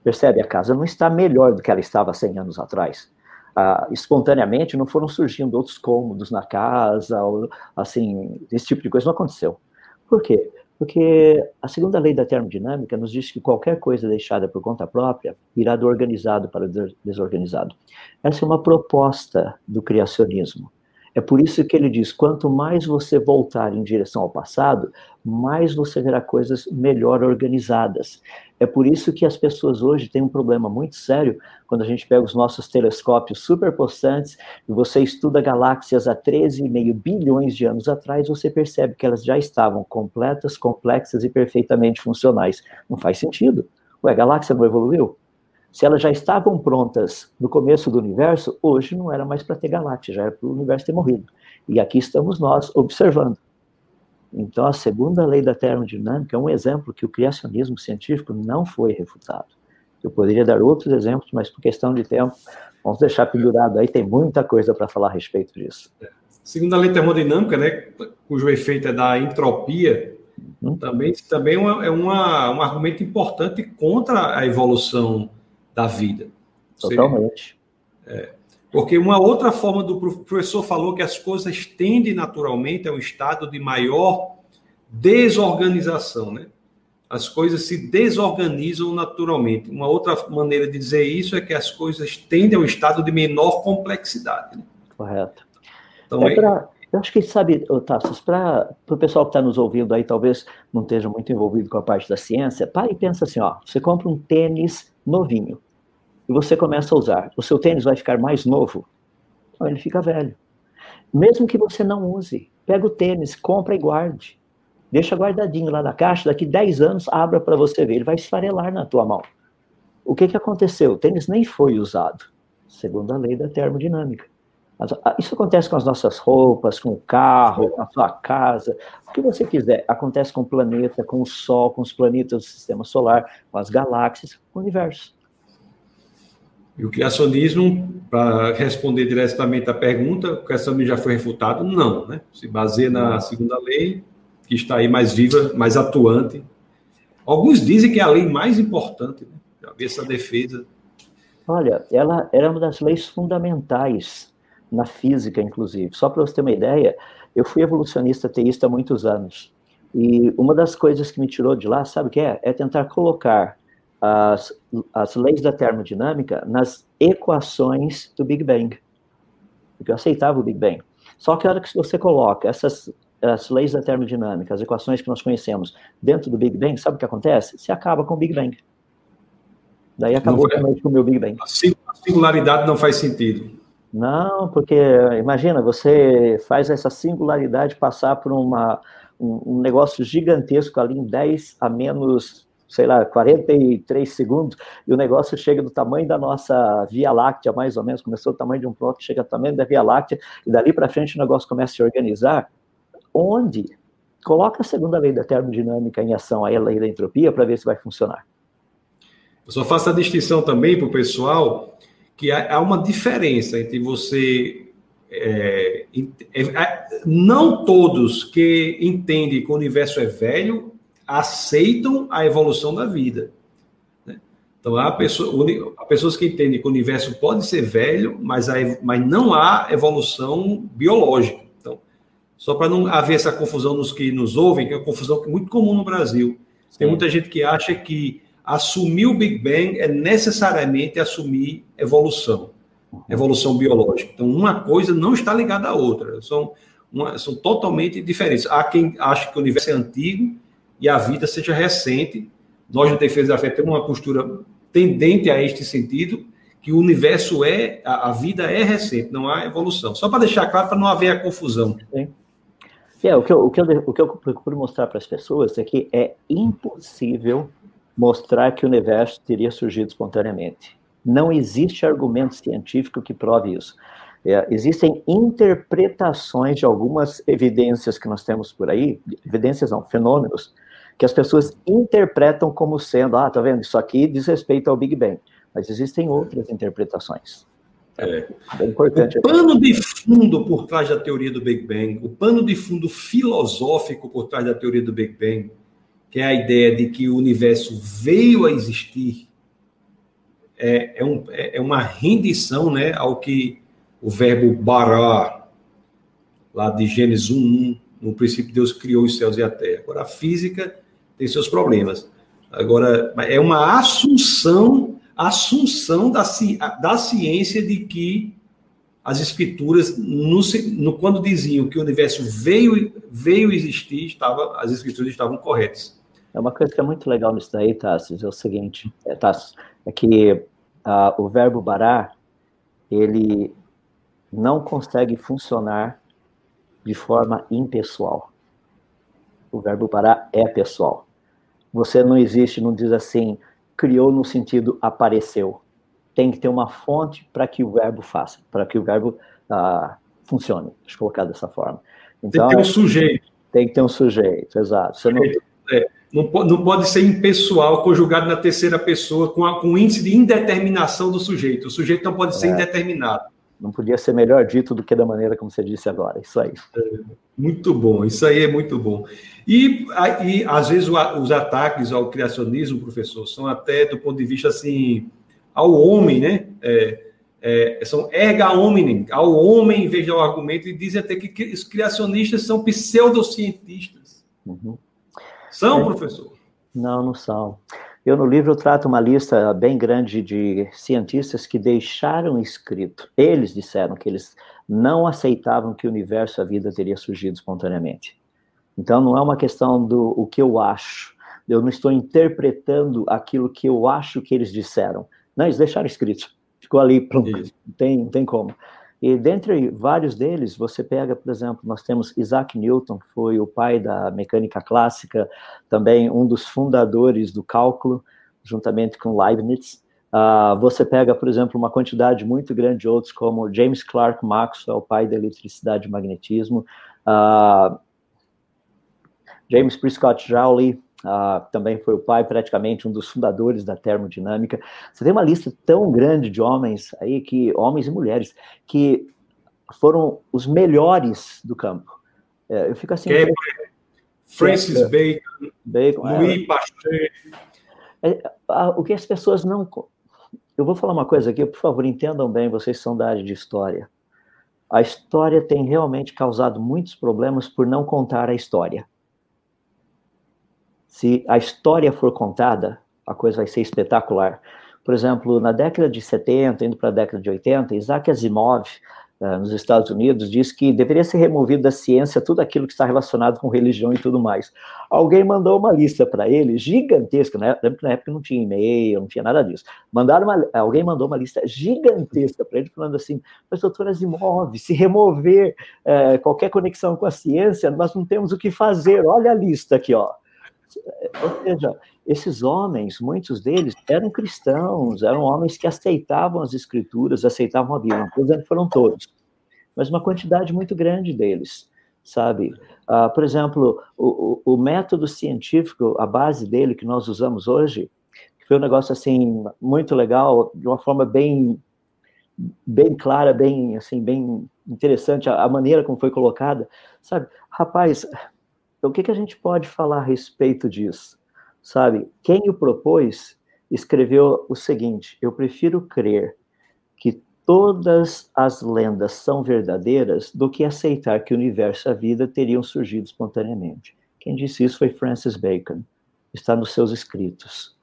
Percebe? A casa não está melhor do que ela estava 100 anos atrás. Ah, espontaneamente não foram surgindo outros cômodos na casa, ou, assim, esse tipo de coisa não aconteceu. Por quê? Porque a segunda lei da termodinâmica nos diz que qualquer coisa deixada por conta própria irá do organizado para o desorganizado. Essa é uma proposta do criacionismo. É por isso que ele diz: quanto mais você voltar em direção ao passado, mais você verá coisas melhor organizadas. É por isso que as pessoas hoje têm um problema muito sério quando a gente pega os nossos telescópios super possantes e você estuda galáxias há 13,5 bilhões de anos atrás, você percebe que elas já estavam completas, complexas e perfeitamente funcionais. Não faz sentido. Ué, a galáxia não evoluiu? Se elas já estavam prontas no começo do universo, hoje não era mais para ter galáxia, já era para o universo ter morrido. E aqui estamos nós observando. Então, a segunda lei da termodinâmica é um exemplo que o criacionismo científico não foi refutado. Eu poderia dar outros exemplos, mas por questão de tempo, vamos deixar pendurado aí, tem muita coisa para falar a respeito disso. Segunda lei termodinâmica, né, cujo efeito é da entropia, hum? também, também é, uma, é uma, um argumento importante contra a evolução da vida. Totalmente. é, porque uma outra forma do professor falou que as coisas tendem naturalmente a um estado de maior desorganização, né? As coisas se desorganizam naturalmente. Uma outra maneira de dizer isso é que as coisas tendem a um estado de menor complexidade. Né? Correto. Então, é pra, eu acho que, sabe, Tassos, para o pessoal que está nos ouvindo aí, talvez não esteja muito envolvido com a parte da ciência, pare e pensa assim, ó, você compra um tênis novinho e você começa a usar, o seu tênis vai ficar mais novo? Não, ele fica velho. Mesmo que você não use, pega o tênis, compra e guarde. Deixa guardadinho lá na caixa, daqui 10 anos abra para você ver, ele vai esfarelar na tua mão. O que, que aconteceu? O tênis nem foi usado, segundo a lei da termodinâmica. Isso acontece com as nossas roupas, com o carro, com a sua casa, o que você quiser. Acontece com o planeta, com o Sol, com os planetas do sistema solar, com as galáxias, com o universo. E o criacionismo, para responder diretamente à pergunta, o criacionismo já foi refutado? Não, né? Se baseia na segunda lei, que está aí mais viva, mais atuante. Alguns dizem que é a lei mais importante, né? Já vi essa defesa. Olha, ela era uma das leis fundamentais na física, inclusive. Só para você ter uma ideia, eu fui evolucionista teísta há muitos anos. E uma das coisas que me tirou de lá, sabe o que é? É tentar colocar as, as leis da termodinâmica nas equações do Big Bang. Porque eu aceitava o Big Bang. Só que a hora que você coloca essas as leis da termodinâmica, as equações que nós conhecemos dentro do Big Bang, sabe o que acontece? Se acaba com o Big Bang. Daí acabou também com o meu Big Bang. A singularidade não faz sentido. Não, porque imagina, você faz essa singularidade passar por uma, um, um negócio gigantesco ali em 10 a menos sei lá, 43 segundos, e o negócio chega do tamanho da nossa Via Láctea, mais ou menos, começou do tamanho de um próton, chega ao tamanho da Via Láctea, e dali para frente o negócio começa a se organizar, onde coloca a segunda lei da termodinâmica em ação, a lei da entropia, para ver se vai funcionar. Eu só faço a distinção também para o pessoal que há uma diferença entre você é, é, não todos que entendem que o universo é velho aceitam a evolução da vida. Né? Então, há, pessoa, há pessoas que entendem que o universo pode ser velho, mas, há, mas não há evolução biológica. Então, só para não haver essa confusão nos que nos ouvem, que é uma confusão muito comum no Brasil. Tem muita gente que acha que assumir o Big Bang é necessariamente assumir evolução, evolução biológica. Então, uma coisa não está ligada à outra, são, uma, são totalmente diferentes. Há quem acha que o universo é antigo e a vida seja recente. Nós, na Defesa da Fé, temos uma postura tendente a este sentido, que o universo é, a, a vida é recente, não há evolução. Só para deixar claro, para não haver a confusão. Sim. É, o, que eu, o, que eu, o que eu procuro mostrar para as pessoas é que é impossível mostrar que o universo teria surgido espontaneamente. Não existe argumento científico que prove isso. É, existem interpretações de algumas evidências que nós temos por aí, evidências não, fenômenos, que as pessoas interpretam como sendo, ah, tá vendo, isso aqui diz respeito ao Big Bang. Mas existem outras interpretações. É. é importante. O pano de fundo por trás da teoria do Big Bang, o pano de fundo filosófico por trás da teoria do Big Bang, que é a ideia de que o universo veio a existir, é, é, um, é, é uma rendição né, ao que o verbo bará, lá de Gênesis 1, no princípio Deus criou os céus e a terra. Agora, a física tem seus problemas. Agora, é uma assunção assunção da, da ciência de que as escrituras, no, no, quando diziam que o universo veio, veio existir, estava, as escrituras estavam corretas. É uma coisa que é muito legal nisso daí, Tassis, é o seguinte, é, Tassis, é que o verbo barar, ele não consegue funcionar de forma impessoal. O verbo parar é pessoal. Você não existe, não diz assim, criou no sentido apareceu. Tem que ter uma fonte para que o verbo faça, para que o verbo ah, funcione. Deixa eu colocar dessa forma. Então, tem que ter um sujeito. Tem que ter um sujeito, exato. Você não... É, não, pode, não pode ser impessoal, conjugado na terceira pessoa, com, a, com índice de indeterminação do sujeito. O sujeito não pode ser é. indeterminado. Não podia ser melhor dito do que da maneira como você disse agora. Isso aí. É, muito bom, isso aí é muito bom. E, e às vezes os ataques ao criacionismo, professor, são até do ponto de vista assim ao homem, né? É, é, são erga hominem, ao homem em vez de ao argumento, e dizem até que os criacionistas são pseudocientistas. Uhum. São, é. professor? Não, não são. Eu, no livro, trato uma lista bem grande de cientistas que deixaram escrito. Eles disseram que eles não aceitavam que o universo, a vida, teria surgido espontaneamente. Então, não é uma questão do o que eu acho. Eu não estou interpretando aquilo que eu acho que eles disseram. Não, eles deixaram escrito. Ficou ali, pronto. Não tem, não tem como. E dentre vários deles, você pega, por exemplo, nós temos Isaac Newton, que foi o pai da mecânica clássica, também um dos fundadores do cálculo, juntamente com Leibniz. Uh, você pega, por exemplo, uma quantidade muito grande de outros, como James Clerk Maxwell, pai da eletricidade e magnetismo, uh, James Prescott Joule, Uh, também foi o pai, praticamente um dos fundadores da termodinâmica. Você tem uma lista tão grande de homens aí, que homens e mulheres, que foram os melhores do campo. É, eu fico assim. Kepler, Francis é, Bacon, Bacon é. Louis Pasteur. É, o que as pessoas não. Eu vou falar uma coisa aqui, por favor, entendam bem, vocês são da área de história. A história tem realmente causado muitos problemas por não contar a história se a história for contada, a coisa vai ser espetacular. Por exemplo, na década de 70, indo para a década de 80, Isaac Asimov, uh, nos Estados Unidos, disse que deveria ser removido da ciência tudo aquilo que está relacionado com religião e tudo mais. Alguém mandou uma lista para ele, gigantesca, né? lembro que na época não tinha e-mail, não tinha nada disso. Mandaram uma, alguém mandou uma lista gigantesca para ele, falando assim, mas doutor Asimov, se remover uh, qualquer conexão com a ciência, nós não temos o que fazer, olha a lista aqui, ó. Ou seja, esses homens, muitos deles eram cristãos, eram homens que aceitavam as escrituras, aceitavam a Bíblia. Não que foram todos, mas uma quantidade muito grande deles, sabe? Uh, por exemplo, o, o, o, método científico, a base dele que nós usamos hoje, foi um negócio assim muito legal, de uma forma bem bem clara, bem assim, bem interessante a, a maneira como foi colocada, sabe? Rapaz, então, o que, que a gente pode falar a respeito disso? Sabe, quem o propôs escreveu o seguinte: Eu prefiro crer que todas as lendas são verdadeiras do que aceitar que o universo e a vida teriam surgido espontaneamente. Quem disse isso foi Francis Bacon. está nos seus escritos.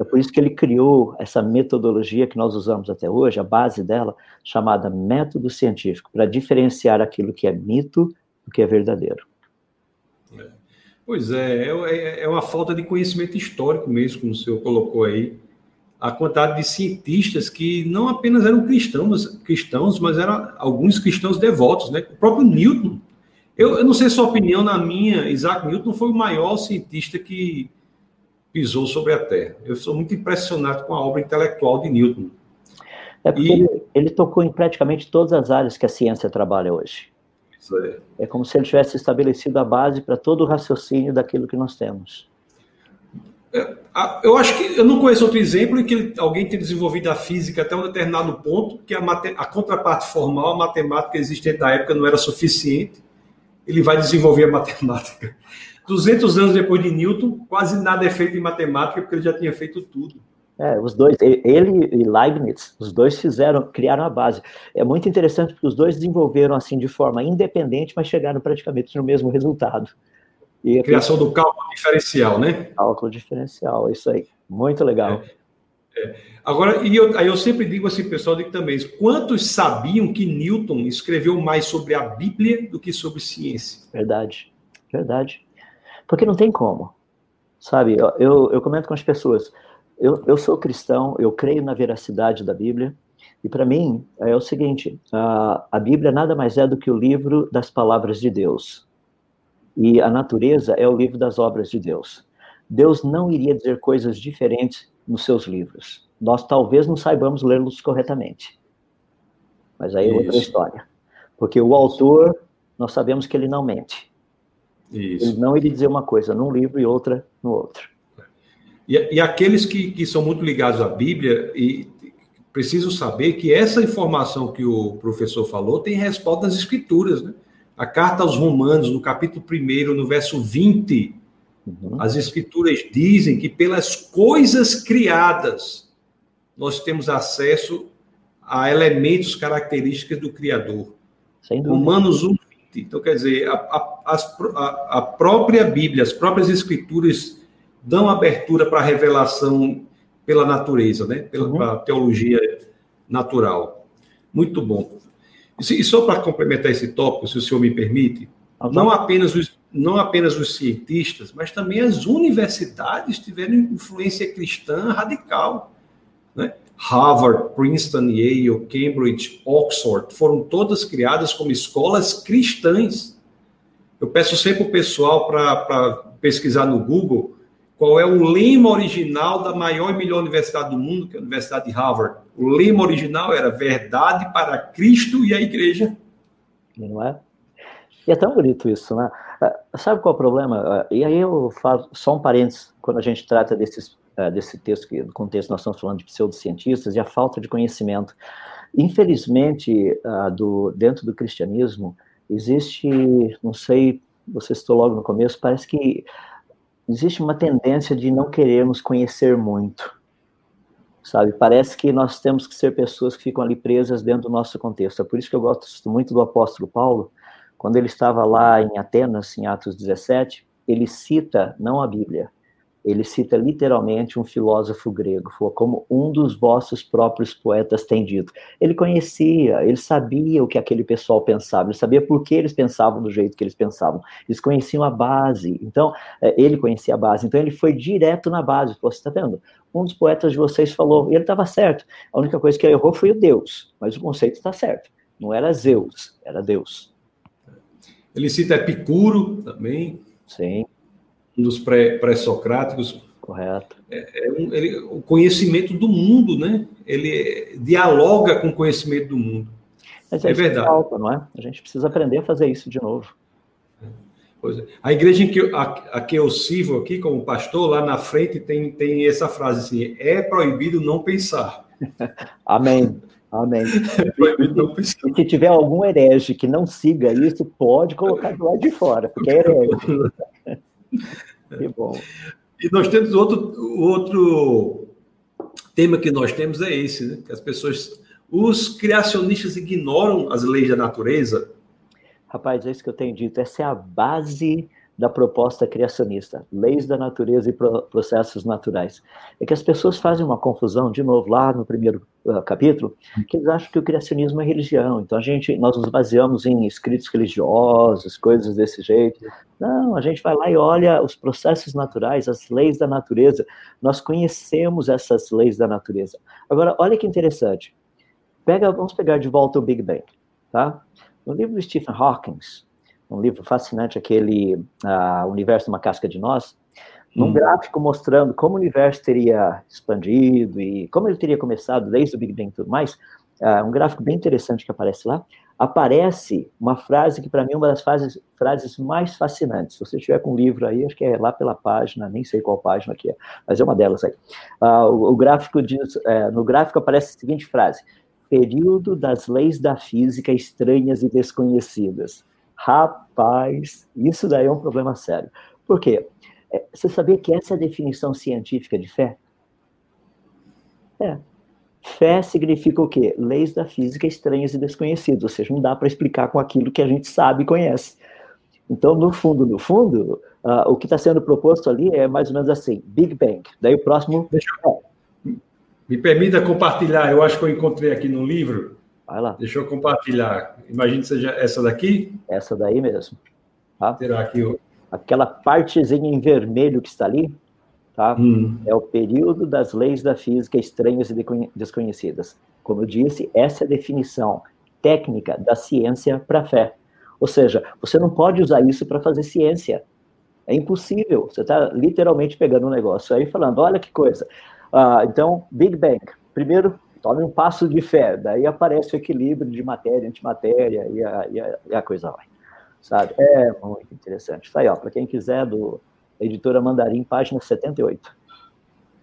É por isso que ele criou essa metodologia que nós usamos até hoje, a base dela, chamada método científico, para diferenciar aquilo que é mito do que é verdadeiro. É. Pois é, é, é, uma falta de conhecimento histórico mesmo, como o senhor colocou aí. A quantidade de cientistas que não apenas eram cristãos, cristãos mas eram alguns cristãos devotos, né? O próprio Newton. Eu, eu não sei sua opinião, na minha, Isaac Newton foi o maior cientista que pisou sobre a Terra. Eu sou muito impressionado com a obra intelectual de Newton. É porque e... ele, ele, tocou em praticamente todas as áreas que a ciência trabalha hoje. É. é como se ele tivesse estabelecido a base para todo o raciocínio daquilo que nós temos. É, eu acho que eu não conheço outro exemplo em que alguém tenha desenvolvido a física até um determinado ponto, que a, a contraparte formal, a matemática existente da época não era suficiente. Ele vai desenvolver a matemática. 200 anos depois de Newton, quase nada é feito em matemática, porque ele já tinha feito tudo. É, os dois, ele e Leibniz, os dois fizeram, criaram a base. É muito interessante porque os dois desenvolveram assim de forma independente, mas chegaram praticamente no mesmo resultado. E a criação do cálculo diferencial, né? Cálculo diferencial, isso aí. Muito legal. É, é. Agora, e eu, aí eu sempre digo assim, pessoal, digo também, quantos sabiam que Newton escreveu mais sobre a Bíblia do que sobre ciência? Verdade, verdade. Porque não tem como. Sabe, eu, eu comento com as pessoas, eu, eu sou cristão, eu creio na veracidade da Bíblia, e para mim é o seguinte: a, a Bíblia nada mais é do que o livro das palavras de Deus. E a natureza é o livro das obras de Deus. Deus não iria dizer coisas diferentes nos seus livros. Nós talvez não saibamos lê-los corretamente. Mas aí é outra história. Porque o autor, nós sabemos que ele não mente. Isso. Ele não iria dizer uma coisa num livro e outra no outro. E, e aqueles que, que são muito ligados à Bíblia e precisam saber que essa informação que o professor falou tem respaldo nas Escrituras, né? A carta aos Romanos, no capítulo 1, no verso 20, uhum. as Escrituras dizem que pelas coisas criadas nós temos acesso a elementos características do Criador. Romanos 1, então, quer dizer, a, a, a, a própria Bíblia, as próprias Escrituras dão abertura para a revelação pela natureza, né? pela uhum. teologia natural. Muito bom. E só para complementar esse tópico, se o senhor me permite, uhum. não, apenas os, não apenas os cientistas, mas também as universidades tiveram influência cristã radical. Né? Harvard, Princeton, Yale, Cambridge, Oxford, foram todas criadas como escolas cristãs. Eu peço sempre o pessoal para pesquisar no Google qual é o lema original da maior e melhor universidade do mundo, que é a Universidade de Harvard. O lema original era verdade para Cristo e a igreja. Não é? E é tão bonito isso, né? Ah, sabe qual é o problema? Ah, e aí eu falo só um parênteses, quando a gente trata desses eh, desse texto, que no contexto nós estamos falando de pseudocientistas, e a falta de conhecimento. Infelizmente, do, dentro do cristianismo, existe, não sei, você citou logo no começo, parece que existe uma tendência de não querermos conhecer muito, sabe? Parece que nós temos que ser pessoas que ficam ali presas dentro do nosso contexto. É por isso que eu gosto muito do apóstolo Paulo, quando ele estava lá em Atenas, em Atos 17, ele cita não a Bíblia, ele cita literalmente um filósofo grego, como um dos vossos próprios poetas tem dito. Ele conhecia, ele sabia o que aquele pessoal pensava, ele sabia por que eles pensavam do jeito que eles pensavam. Eles conheciam a base, então, é, ele conhecia a base, então ele foi direto na base. Você está vendo? Um dos poetas de vocês falou, e ele estava certo. A única coisa que ele errou foi o Deus, mas o conceito está certo. Não era Zeus, era Deus. Ele cita Epicuro também. Sim dos pré-socráticos. Pré Correto. É, é um, ele, o conhecimento do mundo, né? Ele dialoga com o conhecimento do mundo. Mas é, verdade. Falta, não é? A gente precisa aprender a fazer isso de novo. Pois é. A igreja em que, a, a, que eu sirvo aqui como pastor, lá na frente tem, tem essa frase assim: é proibido não pensar. Amém. Amém. É e, se tiver algum herege que não siga isso, pode colocar do lado de fora, porque é herege. Que bom. E nós temos outro, outro tema que nós temos é esse, né? Que as pessoas, os criacionistas ignoram as leis da natureza. Rapaz, é isso que eu tenho dito. Essa é a base da proposta criacionista, leis da natureza e processos naturais. É que as pessoas fazem uma confusão, de novo, lá no primeiro uh, capítulo, que eles acham que o criacionismo é religião. Então a gente, nós nos baseamos em escritos religiosos, coisas desse jeito. Não, a gente vai lá e olha os processos naturais, as leis da natureza. Nós conhecemos essas leis da natureza. Agora, olha que interessante. Pega, vamos pegar de volta o Big Bang, tá? No livro do Stephen Hawking, um livro fascinante, aquele uh, Universo uma Casca de Nós, num hum. gráfico mostrando como o universo teria expandido e como ele teria começado desde o Big Bang e tudo mais, uh, um gráfico bem interessante que aparece lá, aparece uma frase que para mim é uma das frases, frases mais fascinantes. Se você estiver com o livro aí, acho que é lá pela página, nem sei qual página que é, mas é uma delas aí. Uh, o, o, gráfico diz, uh, no gráfico aparece a seguinte frase: período das leis da física estranhas e desconhecidas. Rapaz, isso daí é um problema sério. Por quê? É, você sabia que essa é a definição científica de fé? É. Fé significa o quê? Leis da física estranhas e desconhecidas, ou seja, não dá para explicar com aquilo que a gente sabe e conhece. Então, no fundo, no fundo, uh, o que está sendo proposto ali é mais ou menos assim: Big Bang. Daí o próximo. Deixa eu... Me permita compartilhar, eu acho que eu encontrei aqui no livro Vai lá. Deixa eu compartilhar. Imagine que seja essa daqui. Essa daí mesmo. Tá? Terá aqui o... Aquela partezinha em vermelho que está ali, tá? Hum. É o período das leis da física estranhas e desconhecidas. Como eu disse, essa é a definição técnica da ciência para a fé. Ou seja, você não pode usar isso para fazer ciência. É impossível. Você está literalmente pegando um negócio aí falando, olha que coisa. Uh, então, Big Bang. Primeiro, tome um passo de fé, daí aparece o equilíbrio de matéria, antimatéria e a, e a, e a coisa vai, sabe? É muito interessante. Está aí, para quem quiser, do Editora Mandarim, página 78.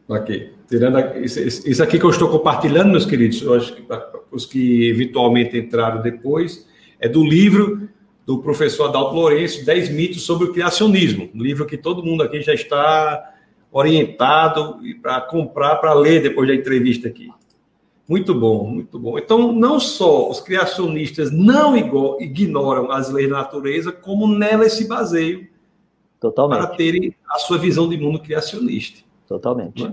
Ok. Tirando isso, aqui que eu estou compartilhando, meus queridos, eu acho que os que eventualmente entraram depois, é do livro do professor Adalto Lourenço, 10 mitos sobre o criacionismo, um livro que todo mundo aqui já está orientado para comprar, para ler depois da entrevista aqui. Muito bom, muito bom. Então, não só os criacionistas não ignoram as leis da natureza, como nelas se baseiam Totalmente. para terem a sua visão de mundo criacionista. Totalmente. É?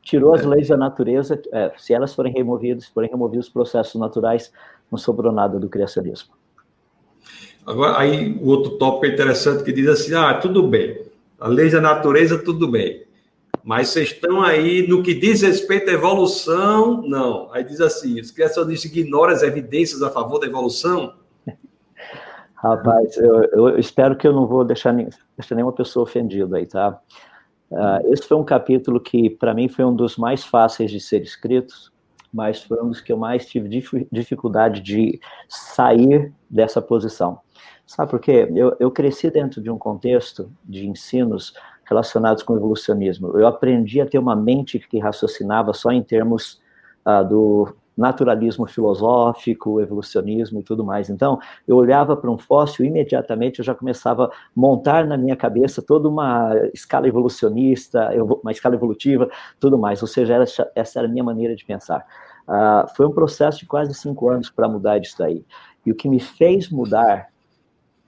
Tirou as é. leis da natureza, é, se elas forem removidas, forem removidos os processos naturais, não sobrou nada do criacionismo. Agora, aí o outro tópico interessante que diz assim: ah, tudo bem, a lei da natureza, tudo bem. Mas vocês estão aí no que diz respeito à evolução, não. Aí diz assim: os criacionistas ignoram as evidências a favor da evolução? Rapaz, eu, eu espero que eu não vou deixar, deixar nenhuma pessoa ofendida aí, tá? Uh, esse foi um capítulo que, para mim, foi um dos mais fáceis de ser escritos, mas foi um dos que eu mais tive dificuldade de sair dessa posição. Sabe por quê? Eu, eu cresci dentro de um contexto de ensinos relacionados com o evolucionismo. Eu aprendi a ter uma mente que raciocinava só em termos uh, do naturalismo filosófico, evolucionismo e tudo mais. Então, eu olhava para um fóssil imediatamente eu já começava a montar na minha cabeça toda uma escala evolucionista, uma escala evolutiva, tudo mais. Ou seja, essa, era a minha maneira de pensar. Uh, foi um processo de quase cinco anos para mudar isso daí. E o que me fez mudar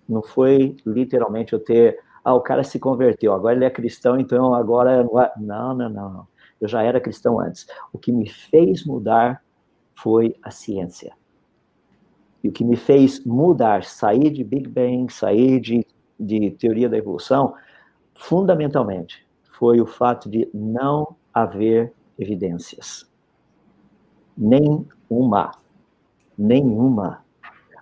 não foi literalmente eu ter ah, o cara se converteu, agora ele é cristão, então agora. Não, não, não, não. Eu já era cristão antes. O que me fez mudar foi a ciência. E o que me fez mudar, sair de Big Bang, sair de, de teoria da evolução, fundamentalmente, foi o fato de não haver evidências. Nenhuma. Nenhuma.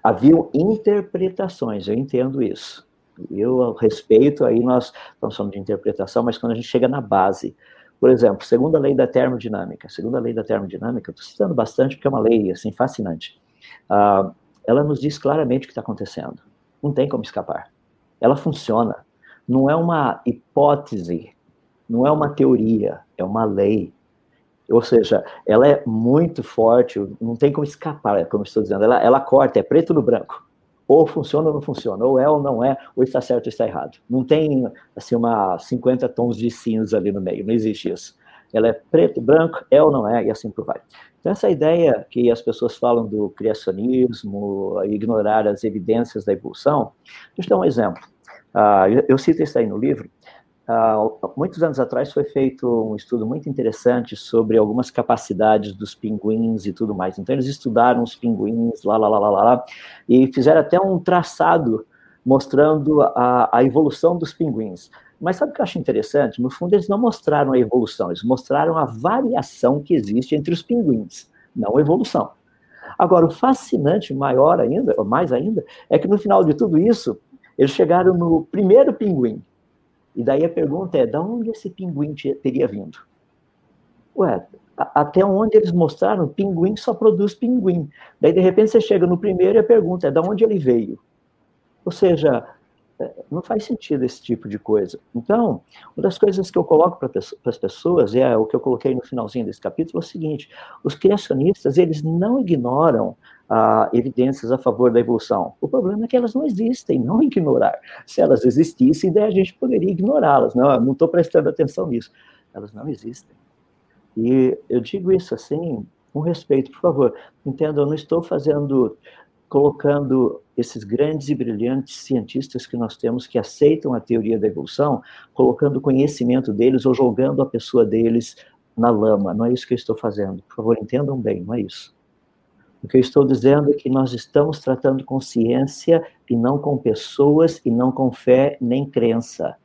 Haviam interpretações, eu entendo isso. Eu respeito, aí nós estamos falando de interpretação, mas quando a gente chega na base, por exemplo, segunda lei da termodinâmica, segunda lei da termodinâmica, estou citando bastante porque é uma lei assim fascinante. Uh, ela nos diz claramente o que está acontecendo. Não tem como escapar. Ela funciona. Não é uma hipótese, não é uma teoria, é uma lei. Ou seja, ela é muito forte, não tem como escapar, como estou dizendo. Ela, ela corta, é preto no branco ou funciona ou não funciona, ou é ou não é, ou está certo ou está errado. Não tem, assim, uma 50 tons de cinza ali no meio, não existe isso. Ela é preto, branco, é ou não é, e assim por vai. Então, essa ideia que as pessoas falam do criacionismo, ignorar as evidências da evolução, deixa eu dar um exemplo. Uh, eu, eu, cito isso aí no livro. Uh, muitos anos atrás foi feito um estudo muito interessante sobre algumas capacidades dos pinguins e tudo mais. Então, eles estudaram os pinguins, lá, lá, lá, lá, lá, e fizeram até um traçado mostrando a, a evolução dos pinguins. Mas sabe o que eu acho interessante? No fundo, eles não mostraram a evolução, eles mostraram a variação que existe entre os pinguins, não a evolução. Agora, o fascinante maior ainda, ou mais ainda, é que no final de tudo isso, eles chegaram no primeiro pinguim. E daí a pergunta é: de onde esse pinguim teria vindo? Ué, até onde eles mostraram, pinguim só produz pinguim. Daí, de repente, você chega no primeiro e a pergunta é: de onde ele veio? Ou seja, não faz sentido esse tipo de coisa. Então, uma das coisas que eu coloco para as pessoas, e é o que eu coloquei no finalzinho desse capítulo, é o seguinte: os criacionistas, eles não ignoram ah, evidências a favor da evolução. O problema é que elas não existem, não ignorar. Se elas existissem, daí a gente poderia ignorá-las. Não, não estou prestando atenção nisso. Elas não existem. E eu digo isso assim, com respeito, por favor. Entenda, eu não estou fazendo colocando esses grandes e brilhantes cientistas que nós temos que aceitam a teoria da evolução, colocando o conhecimento deles ou jogando a pessoa deles na lama. Não é isso que eu estou fazendo. Por favor, entendam bem, não é isso. O que eu estou dizendo é que nós estamos tratando com ciência e não com pessoas e não com fé nem crença.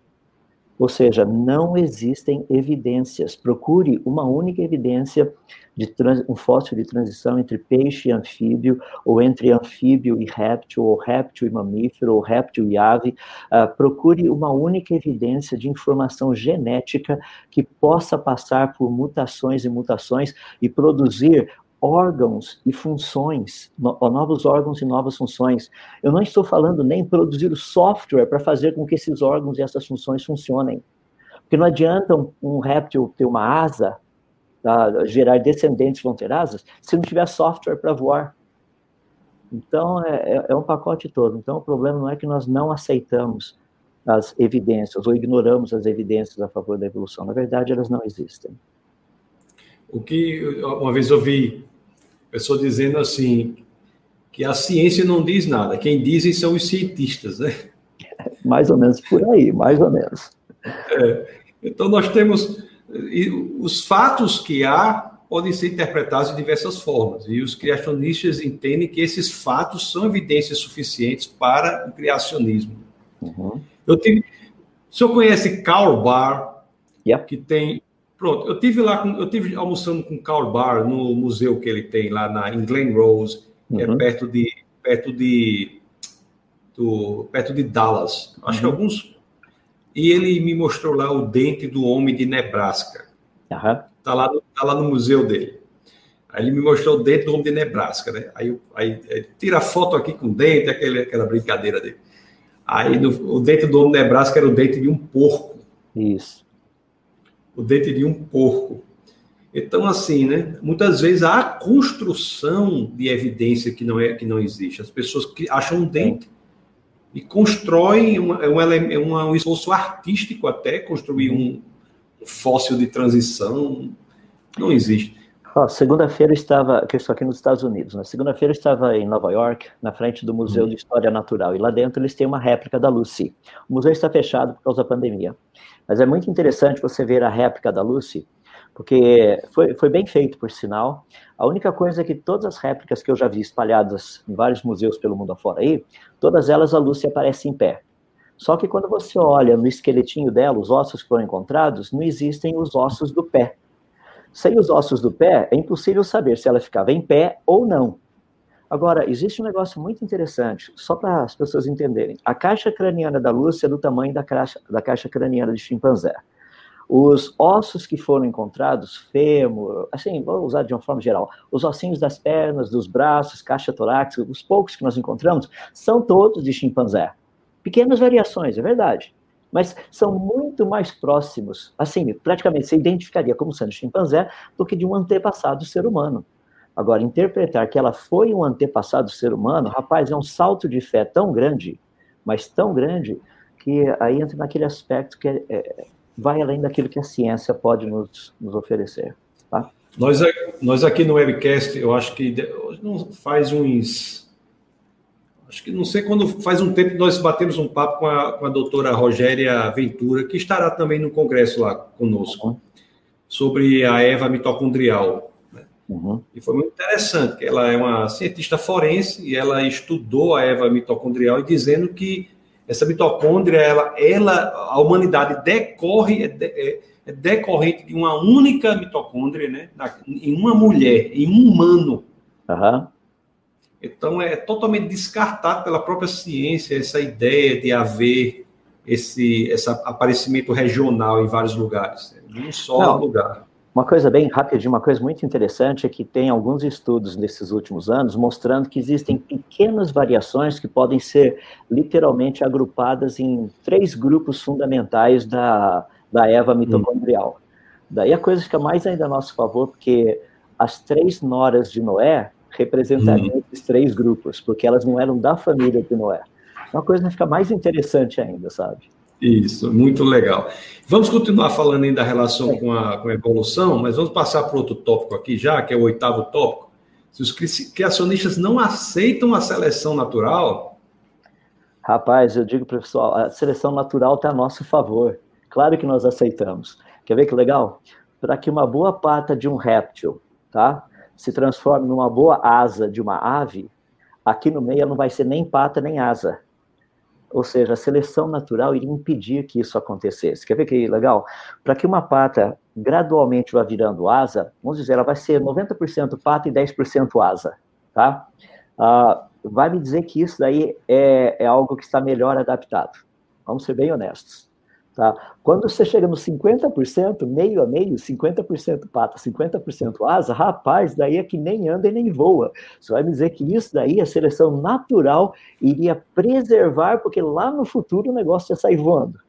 Ou seja, não existem evidências. Procure uma única evidência de trans, um fóssil de transição entre peixe e anfíbio, ou entre anfíbio e réptil, ou réptil e mamífero, ou réptil e ave. Uh, procure uma única evidência de informação genética que possa passar por mutações e mutações e produzir órgãos e funções, novos órgãos e novas funções. Eu não estou falando nem produzir o software para fazer com que esses órgãos e essas funções funcionem. Porque não adianta um, um réptil ter uma asa, tá, gerar descendentes vão ter asas, se não tiver software para voar. Então, é, é, é um pacote todo. Então, o problema não é que nós não aceitamos as evidências ou ignoramos as evidências a favor da evolução. Na verdade, elas não existem. O que uma vez eu vi pessoa dizendo assim que a ciência não diz nada, quem dizem são os cientistas, né? Mais ou menos por aí, mais ou menos. É, então nós temos os fatos que há podem ser interpretados de diversas formas e os criacionistas entendem que esses fatos são evidências suficientes para o criacionismo. Uhum. Eu tive, o senhor conhece Karl Barr, yep. que tem Pronto, eu tive lá, eu tive almoçando com Karl Barr no museu que ele tem lá na em Glen Rose, que é uhum. perto de perto de do, perto de Dallas. Acho uhum. que alguns e ele me mostrou lá o dente do homem de Nebraska. Uhum. Tá lá, no, tá lá no museu dele. Aí ele me mostrou o dente do homem de Nebraska, né? Aí, aí, aí tira foto aqui com o dente, aquele, aquela brincadeira dele. Aí no, o dente do homem de Nebraska era o dente de um porco. Isso o dente de um porco. Então, assim, né? Muitas vezes há a construção de evidência que não é que não existe. As pessoas que acham um dente e constroem um, um, um, um esforço artístico até construir um fóssil de transição. Não existe. Oh, Segunda-feira estava, que eu estou aqui nos Estados Unidos, né? Segunda-feira estava em Nova York, na frente do Museu uhum. de História Natural, e lá dentro eles têm uma réplica da Lucy. O museu está fechado por causa da pandemia. Mas é muito interessante você ver a réplica da Lucy, porque foi, foi bem feito, por sinal. A única coisa é que todas as réplicas que eu já vi espalhadas em vários museus pelo mundo afora aí, todas elas a Lucy aparece em pé. Só que quando você olha no esqueletinho dela, os ossos que foram encontrados, não existem os ossos do pé. Sem os ossos do pé, é impossível saber se ela ficava em pé ou não. Agora, existe um negócio muito interessante, só para as pessoas entenderem. A caixa craniana da Lúcia é do tamanho da caixa, da caixa craniana de chimpanzé. Os ossos que foram encontrados, fêmur, assim, vou usar de uma forma geral, os ossinhos das pernas, dos braços, caixa torácica, os poucos que nós encontramos, são todos de chimpanzé. Pequenas variações, é verdade, mas são muito mais próximos, assim, praticamente se identificaria como sendo chimpanzé do que de um antepassado ser humano. Agora, interpretar que ela foi um antepassado do ser humano, rapaz, é um salto de fé tão grande, mas tão grande, que aí entra naquele aspecto que é, é, vai além daquilo que a ciência pode nos, nos oferecer. Tá? Nós, nós aqui no webcast, eu acho que faz uns acho que não sei quando faz um tempo nós batemos um papo com a, com a doutora Rogéria Ventura, que estará também no congresso lá conosco, uhum. sobre a Eva mitocondrial. Né? Uhum. E foi muito interessante, que ela é uma cientista forense e ela estudou a Eva mitocondrial e dizendo que essa mitocôndria, ela, ela a humanidade decorre, é, é, é decorrente de uma única mitocôndria, né? Na, em uma mulher, em um humano. Uhum. Então, é totalmente descartado pela própria ciência essa ideia de haver esse, esse aparecimento regional em vários lugares, né? em um só Não, lugar. Uma coisa bem rápida, uma coisa muito interessante é que tem alguns estudos nesses últimos anos mostrando que existem pequenas variações que podem ser literalmente agrupadas em três grupos fundamentais da, da Eva mitocondrial. Hum. Daí a coisa fica mais ainda a nosso favor, porque as três noras de Noé representariam hum. esses três grupos, porque elas não eram da família de Noé. Uma coisa fica mais interessante ainda, sabe? Isso, muito legal. Vamos continuar falando ainda da relação com a, com a evolução, mas vamos passar para outro tópico aqui já, que é o oitavo tópico. Se os criacionistas não aceitam a seleção natural. Rapaz, eu digo para o pessoal, a seleção natural está a nosso favor. Claro que nós aceitamos. Quer ver que legal? Para que uma boa pata de um réptil, tá? Se transforme numa boa asa de uma ave, aqui no meio não vai ser nem pata nem asa. Ou seja, a seleção natural iria impedir que isso acontecesse. Quer ver que legal? Para que uma pata gradualmente vá virando asa, vamos dizer, ela vai ser 90% pata e 10% asa, tá? Uh, vai me dizer que isso daí é, é algo que está melhor adaptado. Vamos ser bem honestos. Tá? Quando você chega no 50%, meio a meio, 50% pata, 50% asa, rapaz, daí é que nem anda e nem voa. Você vai me dizer que isso daí, a seleção natural, iria preservar, porque lá no futuro o negócio ia sair voando.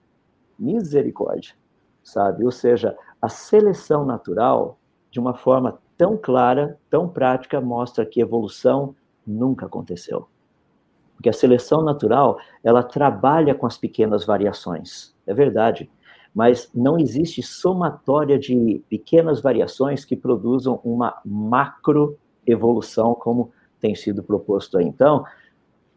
Misericórdia, sabe? Ou seja, a seleção natural, de uma forma tão clara, tão prática, mostra que evolução nunca aconteceu. Porque a seleção natural, ela trabalha com as pequenas variações é verdade. Mas não existe somatória de pequenas variações que produzam uma macroevolução, como tem sido proposto aí. Então,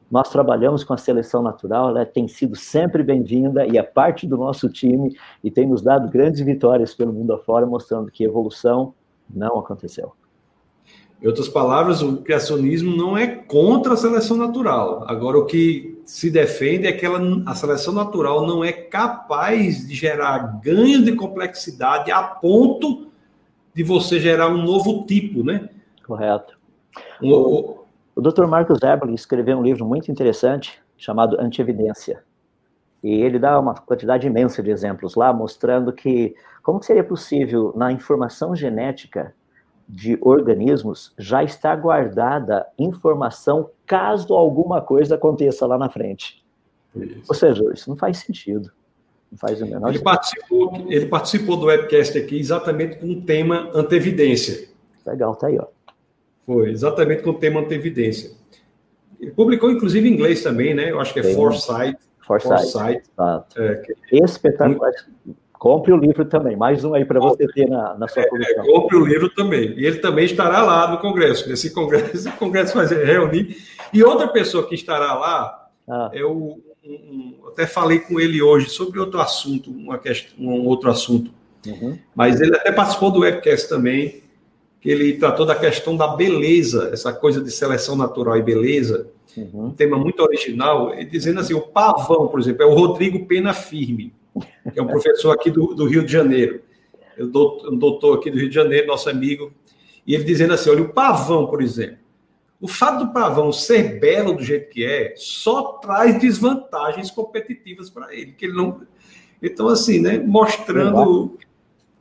nós trabalhamos com a seleção natural, ela tem sido sempre bem-vinda e é parte do nosso time e tem nos dado grandes vitórias pelo mundo afora, mostrando que evolução não aconteceu. Em outras palavras, o criacionismo não é contra a seleção natural. Agora, o que se defende é que ela, a seleção natural não é capaz de gerar ganho de complexidade a ponto de você gerar um novo tipo, né? Correto. O, o, o Dr. Marcos Eberle escreveu um livro muito interessante chamado Antievidência. E ele dá uma quantidade imensa de exemplos lá, mostrando que como seria possível, na informação genética, de organismos já está guardada informação caso alguma coisa aconteça lá na frente. Isso. Ou seja, isso não faz sentido. Não faz o menor ele Participou, ele participou do webcast aqui exatamente com o tema antevidência. Legal, tá aí, ó. Foi, exatamente com o tema antevidência. Ele publicou, inclusive, em inglês também, né? Eu acho que é Foresight. Foresight. Foresight. É, que... Espetacular. Muito Compre o livro também, mais um aí para você ter na, na sua coleção. É, compre o livro também. E ele também estará lá no Congresso. Esse Congresso, esse congresso vai reunir. E outra pessoa que estará lá ah. é o. Um, até falei com ele hoje sobre outro assunto, uma questão, um outro assunto. Uhum. Mas ele até participou do webcast também, que ele tratou da questão da beleza, essa coisa de seleção natural e beleza. Uhum. Um tema muito original, dizendo assim: o pavão, por exemplo, é o Rodrigo Pena Firme que é um professor aqui do, do Rio de Janeiro, um doutor aqui do Rio de Janeiro, nosso amigo, e ele dizendo assim: olha, o pavão, por exemplo, o fato do pavão ser belo do jeito que é, só traz desvantagens competitivas para ele, que ele não. Então, assim, né, mostrando.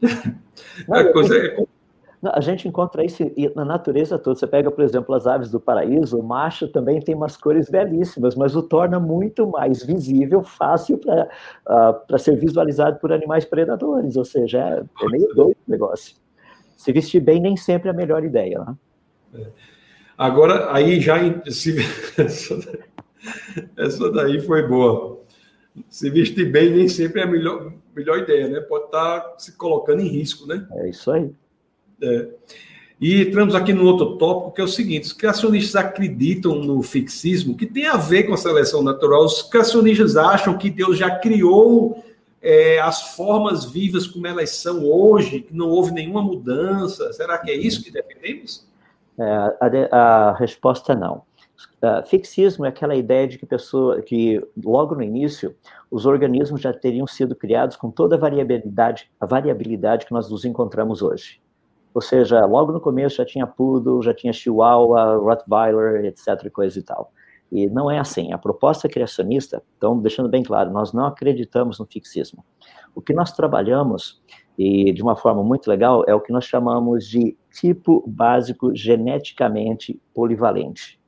a coisa é a gente encontra isso na natureza toda. Você pega, por exemplo, as aves do paraíso, o macho também tem umas cores belíssimas, mas o torna muito mais visível, fácil para uh, ser visualizado por animais predadores. Ou seja, é, é meio doido o negócio. Se vestir bem nem sempre é a melhor ideia. Né? É. Agora, aí já. Se... Essa daí foi boa. Se vestir bem nem sempre é a melhor, melhor ideia, né? Pode estar tá se colocando em risco, né? É isso aí. É. E entramos aqui no outro tópico, que é o seguinte: os criacionistas acreditam no fixismo, que tem a ver com a seleção natural. Os criacionistas acham que Deus já criou é, as formas vivas como elas são hoje, que não houve nenhuma mudança. Será que é isso que defendemos? É, a, a, resposta é não. Uh, fixismo é aquela ideia de que pessoa, que logo no início os organismos já teriam sido criados com toda a variabilidade, a variabilidade que nós nos encontramos hoje. Ou seja, logo no começo já tinha poodle, já tinha chihuahua, rottweiler, etc, coisa e tal. E não é assim. A proposta criacionista, então, deixando bem claro, nós não acreditamos no fixismo. O que nós trabalhamos, e de uma forma muito legal, é o que nós chamamos de tipo básico geneticamente polivalente.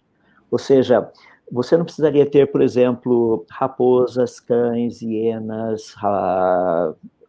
Ou seja, você não precisaria ter, por exemplo, raposas, cães, hienas,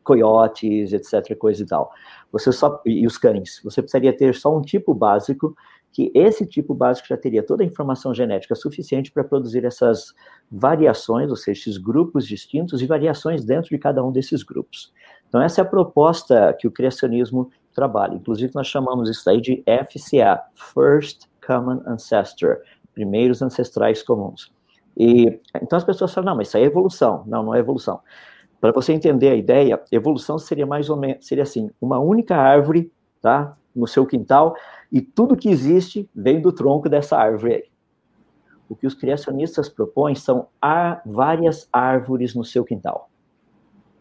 coiotes, etc, coisa e tal. Você só e os cães, você precisaria ter só um tipo básico que esse tipo básico já teria toda a informação genética suficiente para produzir essas variações, ou seja, esses grupos distintos e variações dentro de cada um desses grupos. Então essa é a proposta que o criacionismo trabalha. Inclusive nós chamamos isso aí de FCA, First Common Ancestor, primeiros ancestrais comuns. E então as pessoas falam, não, mas isso aí é evolução. Não, não é evolução. Para você entender a ideia, evolução seria mais ou menos, seria assim, uma única árvore, tá, no seu quintal, e tudo que existe vem do tronco dessa árvore aí. O que os criacionistas propõem são várias árvores no seu quintal.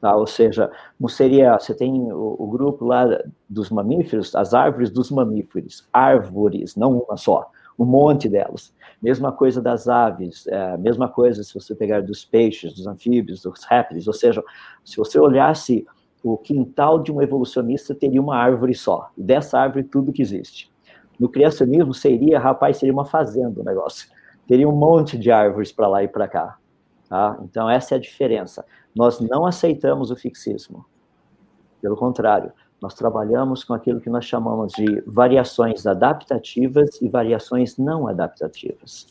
Tá? Ou seja, não seria, você tem o, o, grupo lá dos mamíferos, as árvores dos mamíferos, árvores, não uma só um monte delas. Mesma coisa das aves, é, mesma coisa se você pegar dos peixes, dos anfíbios, dos répteis, ou seja, se você olhasse o quintal de um evolucionista teria uma árvore só, dessa árvore tudo que existe. No criacionismo seria, rapaz, seria uma fazenda o negócio. Teria um monte de árvores para lá e para cá. Tá? Então essa é a diferença. Nós não aceitamos o fixismo. Pelo contrário, nós trabalhamos com aquilo que nós chamamos de variações adaptativas e variações não adaptativas.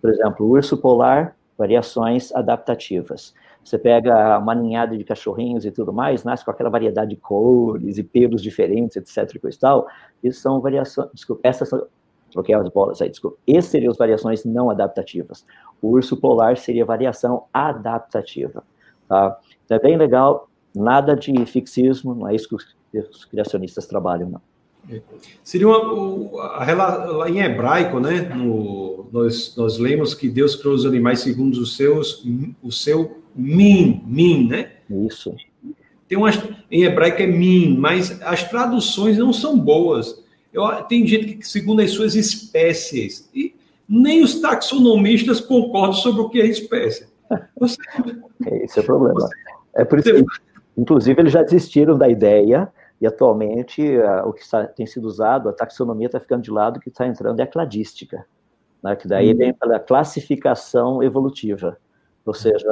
Por exemplo, o urso polar, variações adaptativas. Você pega uma ninhada de cachorrinhos e tudo mais, nasce com aquela variedade de cores e pelos diferentes, etc. e tal. Isso são variações. Desculpa, essas são. Troquei as bolas aí, desculpa. Essas seriam as variações não adaptativas. O urso polar seria variação adaptativa. Tá? Então é bem legal, nada de fixismo, não é isso que os criacionistas trabalham, não. É. Seria uma, a, a, em hebraico, né? No, nós, nós lemos que Deus criou os animais segundo os seus, o seu min, min, né? Isso. Tem umas, em hebraico é min, mas as traduções não são boas. Eu, tem gente que segundo as suas espécies e nem os taxonomistas concordam sobre o que é espécie. Você, Esse é o problema. Você, é por isso que, inclusive, eles já desistiram da ideia e atualmente o que está, tem sido usado, a taxonomia está ficando de lado, o que está entrando é a cladística, né? que daí uhum. vem pela classificação evolutiva, ou seja,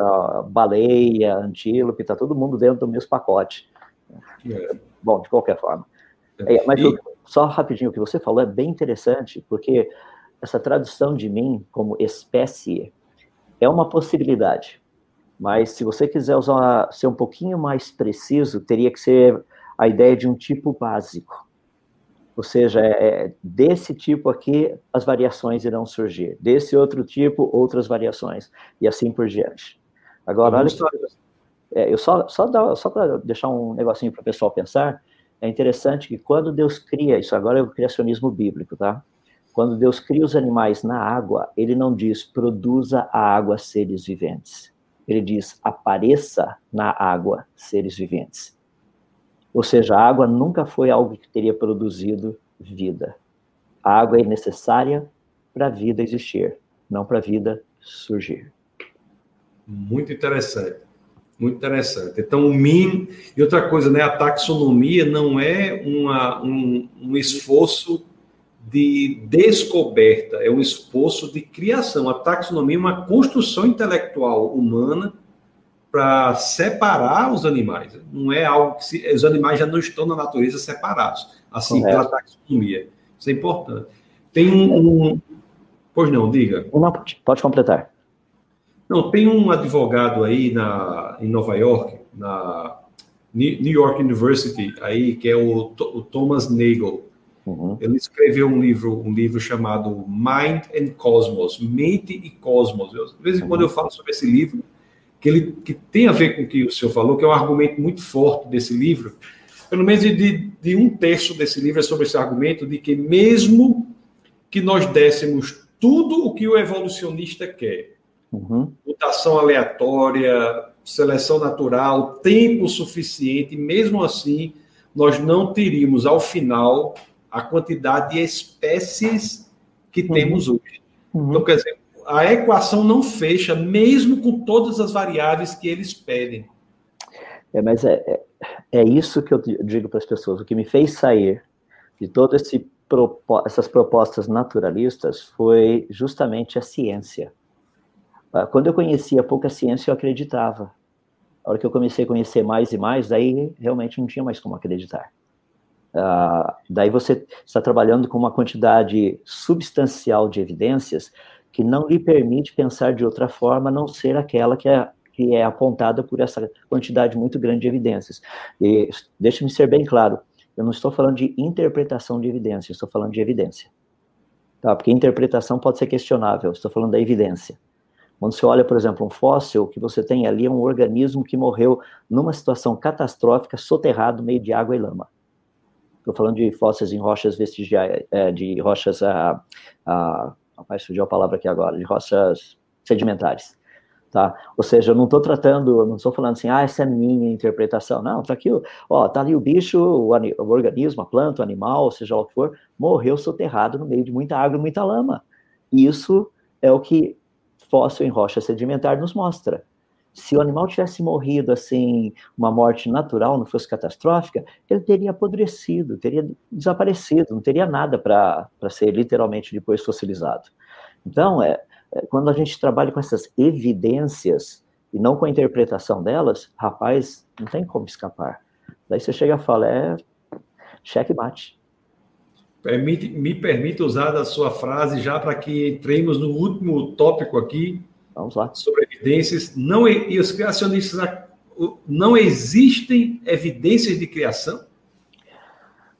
baleia, antílope, está todo mundo dentro do mesmo pacote. É. Bom, de qualquer forma. É, é mas só rapidinho, o que você falou é bem interessante, porque essa tradução de mim como espécie é uma possibilidade, mas se você quiser usar, ser um pouquinho mais preciso, teria que ser a ideia de um tipo básico. Ou seja, é, é, desse tipo aqui as variações irão surgir, desse outro tipo outras variações e assim por diante. Agora, olha só, é, eu só só, só para deixar um negocinho para o pessoal pensar, é interessante que quando Deus cria isso, agora é o criacionismo bíblico, tá? Quando Deus cria os animais na água, ele não diz produza a água seres viventes. Ele diz apareça na água seres viventes. Ou seja, a água nunca foi algo que teria produzido vida. A água é necessária para a vida existir, não para a vida surgir. Muito interessante. Muito interessante. Então, o MIN. E outra coisa, né? A taxonomia não é uma, um, um esforço de descoberta, é um esforço de criação. A taxonomia é uma construção intelectual humana para separar os animais. Não é algo que se, os animais já não estão na natureza separados, assim Correto. pela taxonomia. Isso é importante. Tem um, um pois não, diga. Uma, pode completar. Não, tem um advogado aí na, em Nova York, na New York University, aí que é o, o Thomas Nagel. Uhum. Ele escreveu um livro, um livro chamado Mind and Cosmos, Mente e Cosmos. Eu, de vez em uhum. quando eu falo sobre esse livro, que ele que tem a ver com o que o senhor falou, que é um argumento muito forte desse livro. Pelo menos de, de um terço desse livro é sobre esse argumento de que mesmo que nós dessemos tudo o que o evolucionista quer, uhum. mutação aleatória, seleção natural, tempo suficiente, mesmo assim, nós não teríamos ao final a quantidade de espécies que uhum. temos hoje. Uhum. Então, quer dizer, a equação não fecha, mesmo com todas as variáveis que eles pedem. É, mas é, é, é isso que eu digo para as pessoas. O que me fez sair de todas essas propostas naturalistas foi justamente a ciência. Ah, quando eu conhecia pouca ciência, eu acreditava. A hora que eu comecei a conhecer mais e mais, daí realmente não tinha mais como acreditar. Uh, daí você está trabalhando com uma quantidade substancial de evidências que não lhe permite pensar de outra forma, a não ser aquela que é, que é apontada por essa quantidade muito grande de evidências. E deixe-me ser bem claro, eu não estou falando de interpretação de evidência, estou falando de evidência. Tá? Porque interpretação pode ser questionável, estou falando da evidência. Quando você olha, por exemplo, um fóssil, o que você tem ali é um organismo que morreu numa situação catastrófica, soterrado meio de água e lama. Estou falando de fósseis em rochas vestigiais, é, de rochas, a, a, rapaz, surgiu a palavra aqui agora, de rochas sedimentares. Tá? Ou seja, eu não estou tratando, eu não estou falando assim, ah, essa é minha interpretação. Não, tá aqui, ó, tá ali o bicho, o, o organismo, a planta, o animal, seja o que for, morreu soterrado no meio de muita água e muita lama. Isso é o que fóssil em rocha sedimentar nos mostra. Se o animal tivesse morrido assim, uma morte natural, não fosse catastrófica, ele teria apodrecido, teria desaparecido, não teria nada para ser literalmente depois fossilizado. Então, é, é, quando a gente trabalha com essas evidências e não com a interpretação delas, rapaz, não tem como escapar. Daí você chega e fala, é cheque mate. Permite, me permita usar a sua frase já para que entremos no último tópico aqui. Vamos lá. Sobre evidências. Não, e os criacionistas não existem evidências de criação?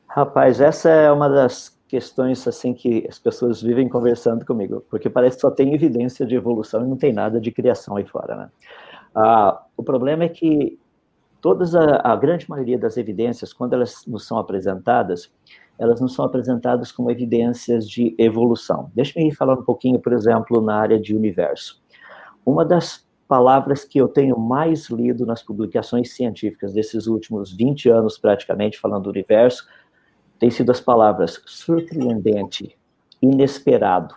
Rapaz, essa é uma das questões assim que as pessoas vivem conversando comigo, porque parece que só tem evidência de evolução e não tem nada de criação aí fora, né? Ah, o problema é que todas a, a grande maioria das evidências, quando elas nos são apresentadas, elas não são apresentadas como evidências de evolução. Deixe-me falar um pouquinho, por exemplo, na área de universo. Uma das palavras que eu tenho mais lido nas publicações científicas desses últimos 20 anos, praticamente, falando do universo, tem sido as palavras surpreendente, inesperado,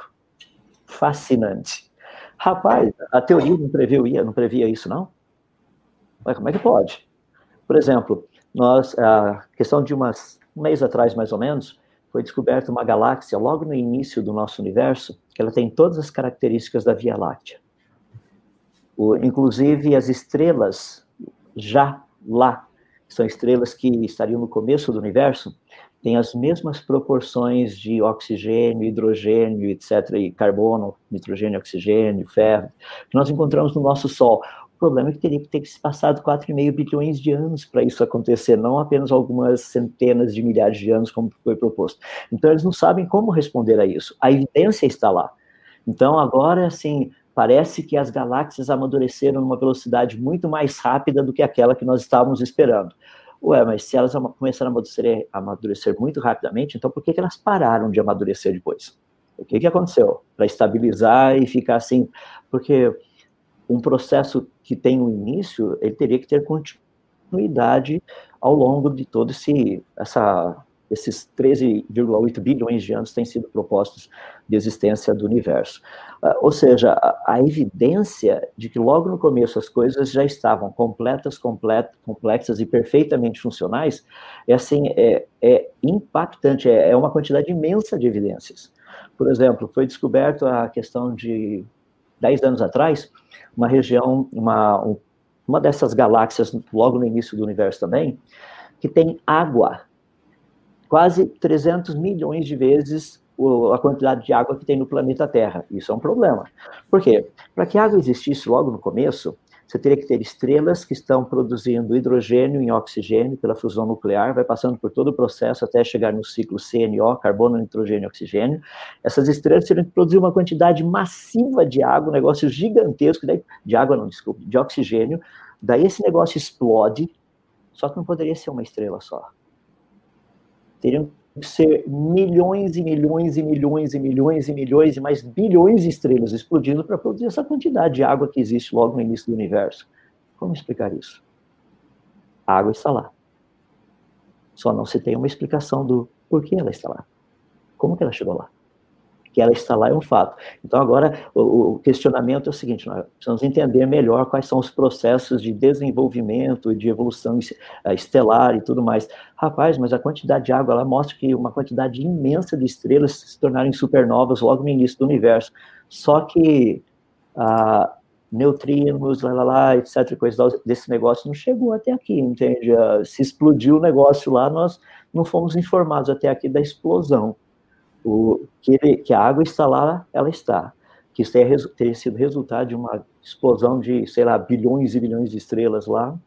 fascinante. Rapaz, a teoria não previa, não previa isso, não? Mas como é que pode? Por exemplo, nós, a questão de umas um mês atrás, mais ou menos, foi descoberta uma galáxia logo no início do nosso universo, que ela tem todas as características da Via Láctea. O, inclusive, as estrelas já lá, são estrelas que estariam no começo do universo, têm as mesmas proporções de oxigênio, hidrogênio, etc., e carbono, nitrogênio, oxigênio, ferro, que nós encontramos no nosso Sol problema é que teria que ter se passado 4,5 bilhões de anos para isso acontecer, não apenas algumas centenas de milhares de anos, como foi proposto. Então, eles não sabem como responder a isso. A evidência está lá. Então, agora, assim, parece que as galáxias amadureceram numa velocidade muito mais rápida do que aquela que nós estávamos esperando. Ué, mas se elas começaram a amadurecer, a amadurecer muito rapidamente, então por que, que elas pararam de amadurecer depois? O que, que aconteceu? Para estabilizar e ficar assim. Porque um processo que tem um início, ele teria que ter continuidade ao longo de todo esse essa esses 13,8 bilhões de anos têm sido propostos de existência do universo. Uh, ou seja, a, a, evidência de que logo no começo as coisas já estavam completas, complet, complexas e perfeitamente funcionais, é assim, é, é impactante, é, é uma quantidade imensa de evidências. Por exemplo, foi descoberto a questão de 10 anos atrás, uma região, uma, uma dessas galáxias, logo no início do universo também, que tem água, quase 300 milhões de vezes a quantidade de água que tem no planeta Terra. Isso é um problema. Por quê? Para que a água existisse logo no começo, você teria que ter estrelas que estão produzindo hidrogênio em oxigênio pela fusão nuclear, vai passando por todo o processo até chegar no ciclo CNO, carbono, nitrogênio e oxigênio. Essas estrelas teriam que produzir uma quantidade massiva de água, um negócio gigantesco, de água não, desculpe, de oxigênio. Daí esse negócio explode, só que não poderia ser uma estrela só. Teriam ser milhões e milhões e milhões e milhões e milhões e mais bilhões de estrelas explodindo para produzir essa quantidade de água que existe logo no início do universo. Como explicar isso? A água está lá. Só não se tem uma explicação do porquê ela está lá. Como que ela chegou lá? Que ela está lá é um fato. Então, agora, o, questionamento é o seguinte: nós precisamos entender melhor quais são os processos de desenvolvimento de evolução eh, estelar e tudo mais. Rapaz, mas a quantidade de água lá mostra que uma quantidade imensa de estrelas se tornaram supernovas logo no início do universo. Só que ah, neutrinos, lá, lá, lá, etc., coisa desse negócio não chegou até aqui, entende? Ah, se explodiu o negócio lá, nós não fomos informados até aqui da explosão. O, que, ele, que a água está lá, ela está. Que isso teria, sido resultado de uma explosão de, sei lá, bilhões e bilhões de estrelas lá.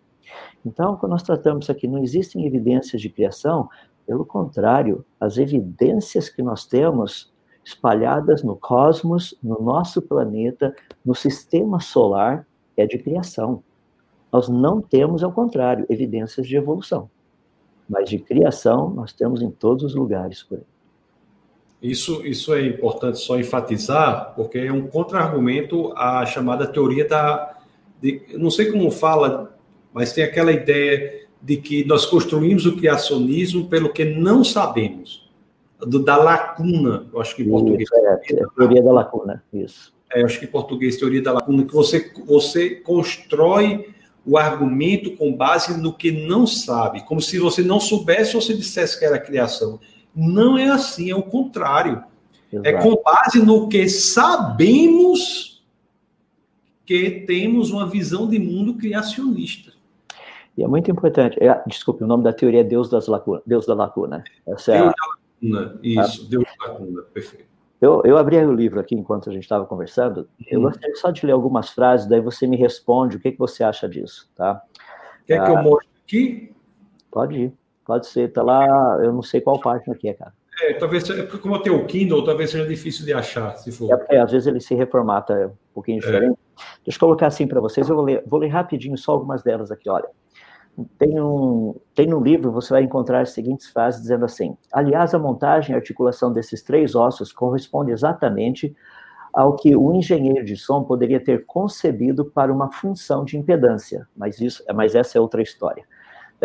Então, quando nós tratamos aqui, não existem evidências de criação, pelo contrário, as evidências que nós temos espalhadas no cosmos, no nosso planeta, no sistema solar, é de criação. Nós não temos, ao contrário, evidências de evolução. Mas de criação, nós temos em todos os lugares por aí. Isso, isso é importante só enfatizar, porque é um contra-argumento à chamada teoria da. De, não sei como fala, mas tem aquela ideia de que nós construímos o criacionismo pelo que não sabemos, do, da lacuna, eu acho que em português. Isso, é, é a teoria da lacuna, isso. É, eu acho que em português, teoria da lacuna, que você, você constrói o argumento com base no que não sabe, como se você não soubesse ou se dissesse que era criação. Não é assim, é o contrário. Exato. É com base no que sabemos que temos uma visão de mundo criacionista. E é muito importante. É, desculpe, o nome da teoria é Deus, das lacuna, Deus da Lacuna. Essa Deus é a, da Lacuna, isso, a, Deus da Lacuna, perfeito. Eu, eu abri o livro aqui enquanto a gente estava conversando. Eu uhum. gostaria só de ler algumas frases, daí você me responde o que, que você acha disso, tá? Quer ah, que eu ah, mostre aqui? Pode ir. Pode ser, tá lá, eu não sei qual página que é, cara. É, talvez, como eu tenho o Kindle, talvez seja difícil de achar, se for. É porque às vezes ele se reformata um pouquinho é. diferente. É. Deixa eu colocar assim para vocês, eu vou ler, vou ler rapidinho só algumas delas aqui, olha. Tem um, tem no livro, você vai encontrar as seguintes frases dizendo assim: Aliás, a montagem e articulação desses três ossos corresponde exatamente ao que o engenheiro de som poderia ter concebido para uma função de impedância, mas, isso, mas essa é outra história.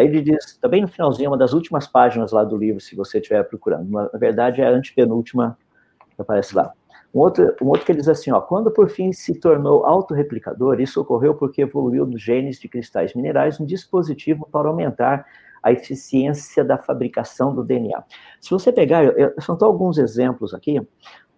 Daí ele diz, também no finalzinho, uma das últimas páginas lá do livro, se você estiver procurando, na verdade é a antepenúltima que aparece lá. Um outro, um outro que ele diz assim, ó, quando por fim se tornou autorreplicador, isso ocorreu porque evoluiu nos genes de cristais minerais um dispositivo para aumentar a eficiência da fabricação do DNA. Se você pegar, eu, são só alguns exemplos aqui,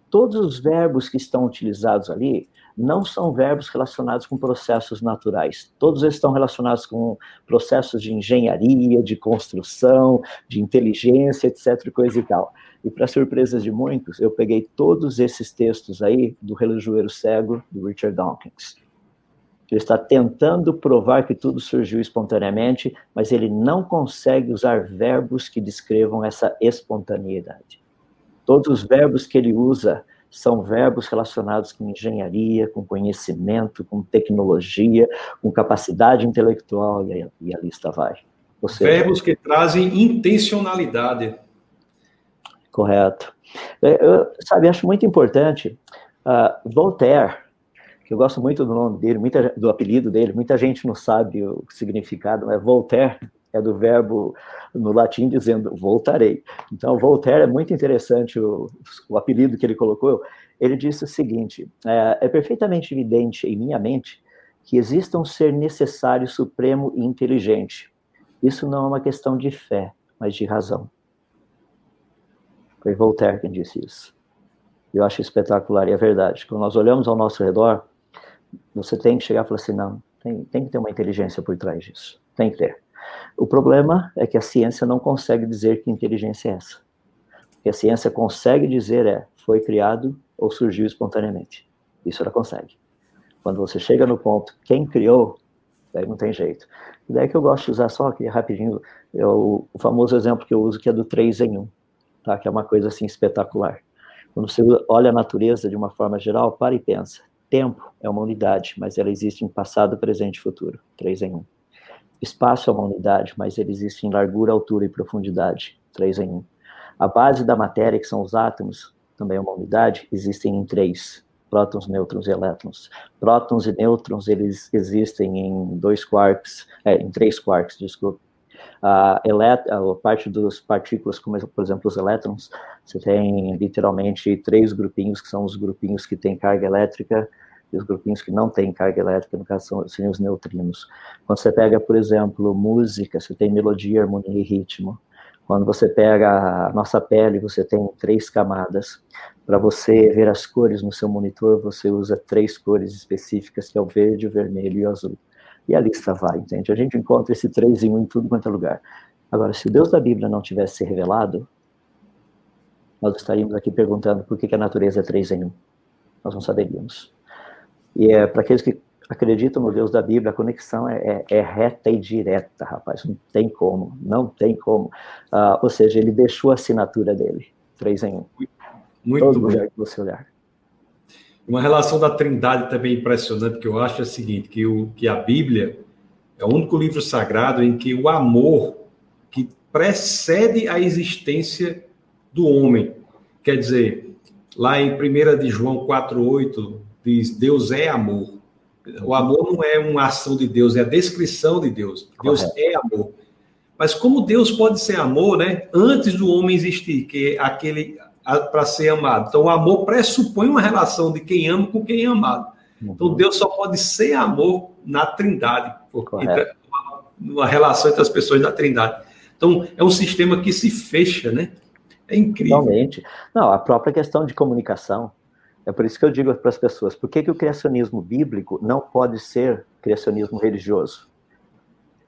todos os verbos que estão utilizados ali, não são verbos relacionados com processos naturais. Todos eles estão relacionados com processos de engenharia, de construção, de inteligência, etc, coisa e tal. E para surpresa de muitos, eu peguei todos esses textos aí do Relojoeiro Cego, do Richard Dawkins. Ele está tentando provar que tudo surgiu espontaneamente, mas ele não consegue usar verbos que descrevam essa espontaneidade. Todos os verbos que ele usa são verbos relacionados com engenharia, com conhecimento, com tecnologia, com capacidade intelectual, e a, e a lista vai. Seja, verbos que trazem intencionalidade. Correto. É, eu, sabe, acho muito importante, uh, Voltaire, que eu gosto muito do nome dele, muita, do apelido dele, muita gente não sabe o significado, mas Voltaire é do verbo no latim dizendo voltarei. Então, Voltaire é muito interessante o, o apelido que ele colocou. Ele disse o seguinte: é, é perfeitamente evidente em minha mente que exista um ser necessário, supremo e inteligente. Isso não é uma questão de fé, mas de razão. Foi Voltaire quem disse isso. Eu acho espetacular e é verdade. Quando nós olhamos ao nosso redor, você tem que chegar e falar assim: não, tem, tem que ter uma inteligência por trás disso. Tem que ter. O problema é que a ciência não consegue dizer que inteligência é essa. O que a ciência consegue dizer é foi criado ou surgiu espontaneamente. Isso ela consegue. Quando você chega no ponto quem criou, Daí não tem jeito. E daí que eu gosto de usar só aqui rapidinho, eu, o famoso exemplo que eu uso que é do 3 em 1, tá? que é uma coisa assim espetacular. Quando você olha a natureza de uma forma geral, para e pensa. Tempo é uma unidade, mas ela existe em passado, presente e futuro. 3 em 1. Espaço é uma unidade, mas ele existe em largura, altura e profundidade. 3 em 1. A base da matéria, que são os átomos, também é uma unidade, existem em três prótons, nêutrons e elétrons. Prótons e nêutrons, eles existem em dois quarks, é, em três quarks, desculpe. A, a parte das partículas, como por exemplo os elétrons, você tem literalmente três grupinhos, que são os grupinhos que têm carga elétrica, os grupinhos que não têm carga elétrica, no caso, são, seriam os neutrinos. Quando você pega, por exemplo, música, você tem melodia, harmonia e ritmo. Quando você pega a nossa pele, você tem três camadas. Para você ver as cores no seu monitor, você usa três cores específicas, que é o verde, o vermelho e o azul. E a lista vai, entende? A gente encontra esse três em um em tudo quanto é lugar. Agora, se o Deus da Bíblia não tivesse se revelado, nós estaríamos aqui perguntando por que a natureza é três em um. Nós não saberíamos. E é para aqueles que acreditam no Deus da Bíblia, a conexão é, é, é, reta e direta, rapaz, não tem como, não tem como. Uh, ou seja, ele deixou a assinatura dele, três em um. Muito Todo que você olhar. Uma relação da Trindade também impressionante que eu acho é o seguinte, que, o, que a Bíblia é o único livro sagrado em que o amor que precede a existência do homem. Quer dizer, lá em 1 de João 4,8 diz, Deus é amor. O amor não é uma ação de Deus, é a descrição de Deus. Deus Correto. é amor. Mas como Deus pode ser amor, né? Antes do homem existir, que é aquele para ser amado. Então, o amor pressupõe uma relação de quem ama com quem é amado. Então, uhum. Deus só pode ser amor na Trindade, entre, uma relação entre as pessoas da Trindade. Então, é um sistema que se fecha, né? É incrível. Realmente. Não, a própria questão de comunicação. É por isso que eu digo para as pessoas: por que, que o criacionismo bíblico não pode ser criacionismo religioso?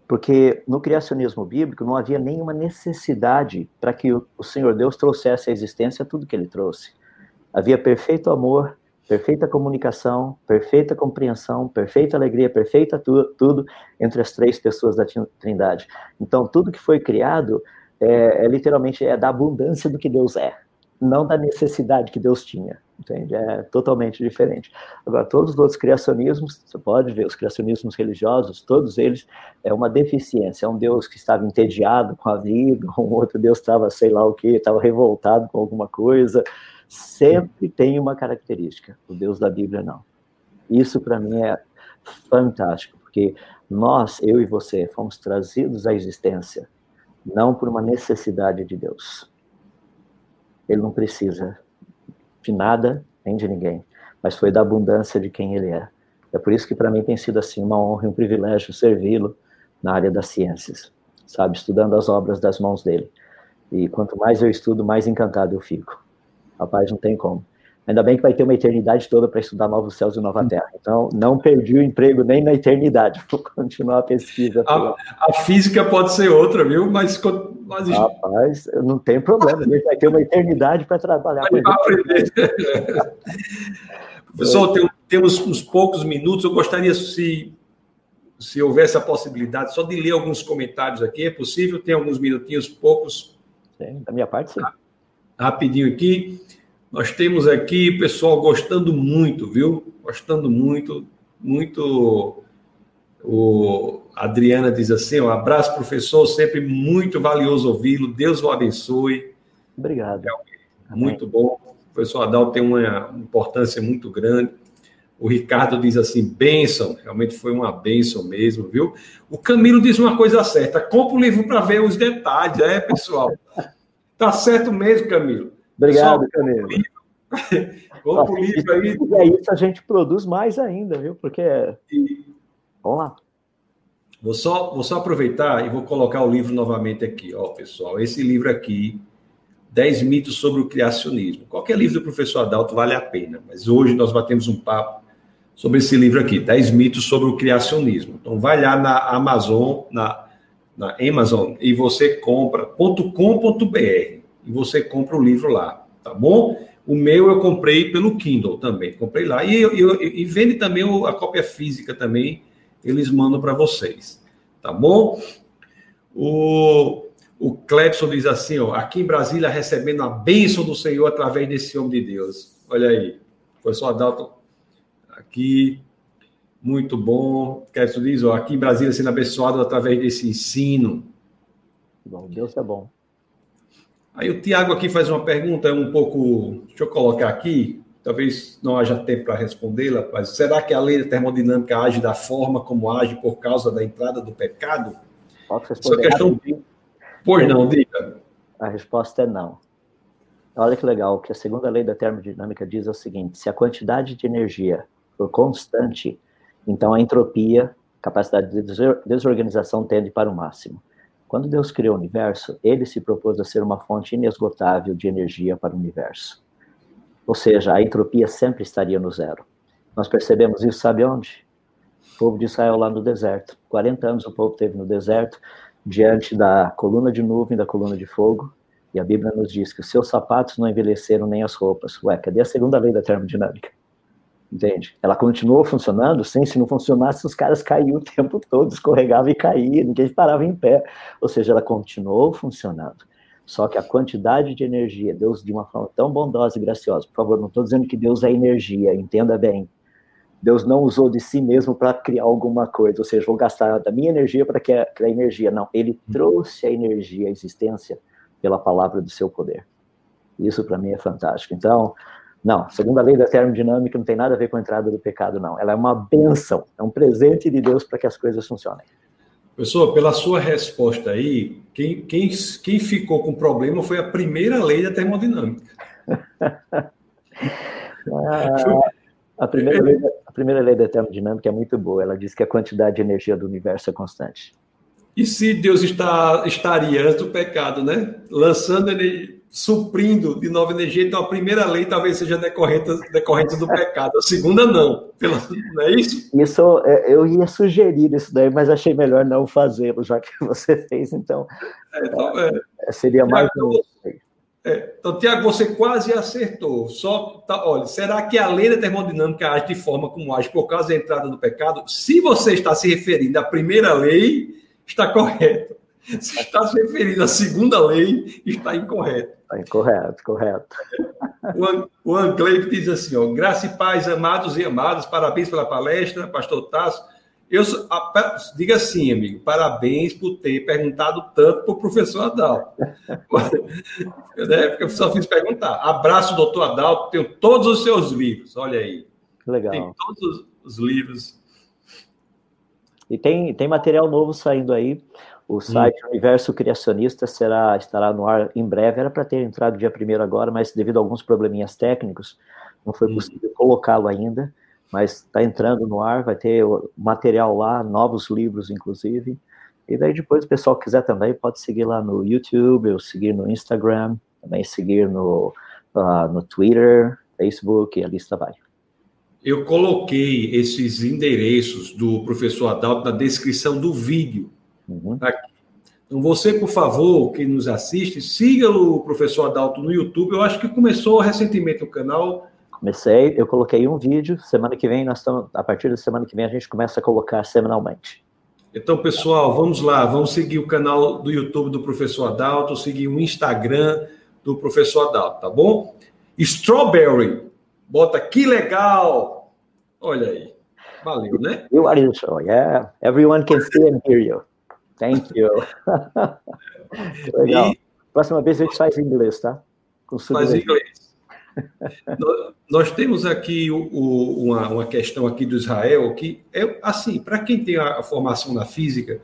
Porque no criacionismo bíblico não havia nenhuma necessidade para que o Senhor Deus trouxesse à existência tudo que ele trouxe. Havia perfeito amor, perfeita comunicação, perfeita compreensão, perfeita alegria, perfeita tu, tudo entre as três pessoas da Trindade. Então, tudo que foi criado é, é literalmente é da abundância do que Deus é, não da necessidade que Deus tinha entende? É totalmente diferente. Agora, todos os outros criacionismos, você pode ver, os criacionismos religiosos, todos eles é uma deficiência. É um Deus que estava entediado com a vida, um outro Deus estava, sei lá o que, estava revoltado com alguma coisa. Sempre tem uma característica, o Deus da Bíblia não. Isso, para mim, é fantástico, porque nós, eu e você, fomos trazidos à existência não por uma necessidade de Deus. Ele não precisa de nada nem de ninguém, mas foi da abundância de quem ele é. É por isso que para mim tem sido assim uma honra e um privilégio servi-lo na área das ciências, sabe, estudando as obras das mãos dele. E quanto mais eu estudo, mais encantado eu fico. Rapaz, não tem como. Ainda bem que vai ter uma eternidade toda para estudar novos céus e nova terra. Então, não perdi o emprego nem na eternidade. Vou continuar a pesquisa. A, a física pode ser outra, viu? Mas, mas... Rapaz, não tem problema. A gente vai ter uma eternidade para trabalhar com aprender. Professor, tem, temos uns poucos minutos. Eu gostaria, se, se houvesse a possibilidade, só de ler alguns comentários aqui. É possível? Tem alguns minutinhos, poucos? Sim, da minha parte, sim. Rapidinho aqui. Nós temos aqui pessoal gostando muito, viu? Gostando muito, muito. O Adriana diz assim: um abraço, professor, sempre muito valioso ouvi-lo. Deus o abençoe. Obrigado. É muito bom. O professor Adal tem uma importância muito grande. O Ricardo diz assim: bênção, realmente foi uma bênção mesmo, viu? O Camilo diz uma coisa certa: compra o livro para ver os detalhes, é, pessoal? tá certo mesmo, Camilo. Obrigado, Camilo. O livro aí. E é isso a gente produz mais ainda, viu? Porque. E... Vamos lá. Vou só, vou só aproveitar e vou colocar o livro novamente aqui, ó, pessoal. Esse livro aqui, 10 mitos sobre o criacionismo. Qualquer livro do professor Adalto vale a pena, mas hoje nós batemos um papo sobre esse livro aqui, 10 mitos sobre o criacionismo. Então vai lá na Amazon, na, na Amazon, e você compra .com.br e você compra o livro lá tá bom? O meu eu comprei pelo Kindle também, comprei lá. E, eu, eu, e vende também a cópia física também, eles mandam para vocês. Tá bom? O, o Clepson diz assim: ó, aqui em Brasília, recebendo a bênção do Senhor através desse homem de Deus. Olha aí, foi só Adalto aqui. Muito bom. Clepson diz: ó, aqui em Brasília, sendo abençoado através desse ensino. Bom, Deus é bom. Aí o Tiago aqui faz uma pergunta, é um pouco. Deixa eu colocar aqui, talvez não haja tempo para respondê-la, mas será que a lei da termodinâmica age da forma como age por causa da entrada do pecado? Posso responder? Essa questão. Pois não, diga. A resposta é não. Olha que legal, que a segunda lei da termodinâmica diz é o seguinte: se a quantidade de energia for constante, então a entropia, capacidade de desorganização tende para o máximo. Quando Deus criou o universo, ele se propôs a ser uma fonte inesgotável de energia para o universo. Ou seja, a entropia sempre estaria no zero. Nós percebemos isso, sabe onde? O povo de Israel lá no deserto. 40 anos o povo teve no deserto, diante da coluna de nuvem, da coluna de fogo, e a Bíblia nos diz que os seus sapatos não envelheceram nem as roupas. Ué, cadê a segunda lei da termodinâmica? Entende? Ela continuou funcionando, sim, se não funcionasse, os caras caíam o tempo todo, escorregavam e caíam, ninguém parava em pé. Ou seja, ela continuou funcionando. Só que a quantidade de energia, Deus de uma forma tão bondosa e graciosa, por favor, não estou dizendo que Deus é energia, entenda bem. Deus não usou de si mesmo para criar alguma coisa, ou seja, vou gastar da minha energia para criar energia. Não, ele trouxe a energia à existência pela palavra do seu poder. Isso para mim é fantástico. Então, não, segundo a lei da termodinâmica, não tem nada a ver com a entrada do pecado, não. Ela é uma benção, é um presente de Deus para que as coisas funcionem. Pessoal, pela sua resposta aí, quem, quem, quem ficou com problema foi a primeira lei da termodinâmica. ah, a, primeira lei, a primeira lei da termodinâmica é muito boa. Ela diz que a quantidade de energia do universo é constante. E se Deus está, estaria antes do pecado, né? Lançando energia suprindo de nova energia. Então, a primeira lei talvez seja decorrente, decorrente do pecado, a segunda não. Pela, não é isso? Isso, é, eu ia sugerir isso daí, mas achei melhor não fazê-lo, já que você fez, então. É, então é, é seria mais. Tiago, um... é, então, Tiago, você quase acertou. Só, tá, olha, será que a lei da termodinâmica age de forma como age por causa da entrada do pecado? Se você está se referindo à primeira lei, está correto. Se está se referindo à segunda lei, está incorreto. Está incorreto, correto. O, o Ancleide diz assim: ó, graça e paz, amados e amadas, parabéns pela palestra, pastor Tasso. Eu, a, diga assim, amigo, parabéns por ter perguntado tanto para o professor Adalto. né, porque eu só fiz perguntar. Abraço, doutor Adalto, tenho todos os seus livros, olha aí. Legal. Tem todos os livros. E tem, tem material novo saindo aí. O site hum. Universo Criacionista será, estará no ar em breve. Era para ter entrado dia primeiro agora, mas devido a alguns probleminhas técnicos, não foi hum. possível colocá-lo ainda. Mas está entrando no ar, vai ter material lá, novos livros, inclusive. E daí depois o pessoal quiser também pode seguir lá no YouTube, ou seguir no Instagram, também seguir no, uh, no Twitter, Facebook, e a lista vai. Eu coloquei esses endereços do professor Adalto na descrição do vídeo. Uhum. Então, você, por favor, que nos assiste, siga o professor Adalto no YouTube. Eu acho que começou recentemente o canal. Comecei, eu coloquei um vídeo. Semana que vem, nós estamos, a partir da semana que vem, a gente começa a colocar semanalmente. Então, pessoal, vamos lá, vamos seguir o canal do YouTube do professor Adalto, seguir o Instagram do professor Adalto, tá bom? Strawberry, bota que legal! Olha aí, valeu, né? You are show, yeah. Everyone can see and hear you. Thank you. Legal. E... Próxima vez a gente faz em inglês, tá? faz em inglês. Nós temos aqui o, o, uma, uma, questão aqui do Israel que é assim, para quem tem a, a, formação na física,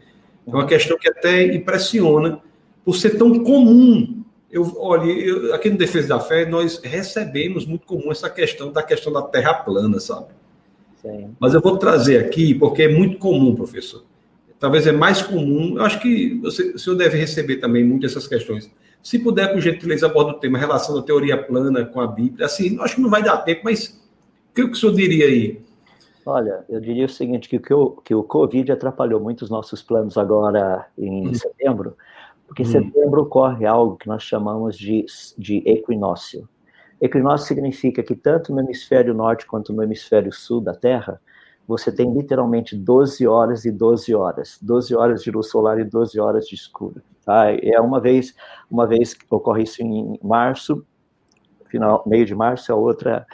é uma questão que até impressiona por ser tão comum. Eu, olha, eu, aqui no Defesa da Fé, nós recebemos muito comum essa questão da questão da Terra plana, sabe? Sim. Mas eu vou trazer aqui, porque é muito comum, professor talvez é mais comum. Eu acho que o senhor deve receber também muitas dessas questões. Se puder, por gentileza, aborda o tema relação da teoria plana com a Bíblia. Assim, acho que não vai dar tempo, mas o que o senhor diria aí? Olha, eu diria o seguinte, que, que, o, que o Covid atrapalhou muito os nossos planos agora em hum. setembro, porque em hum. setembro ocorre algo que nós chamamos de, de equinócio. Equinócio significa que tanto no hemisfério norte quanto no hemisfério sul da Terra, você tem literalmente 12 horas e 12 horas, 12 horas de luz solar e 12 horas de escuro. Tá? É uma vez, uma vez ocorre isso em março, final, meio de março, a outra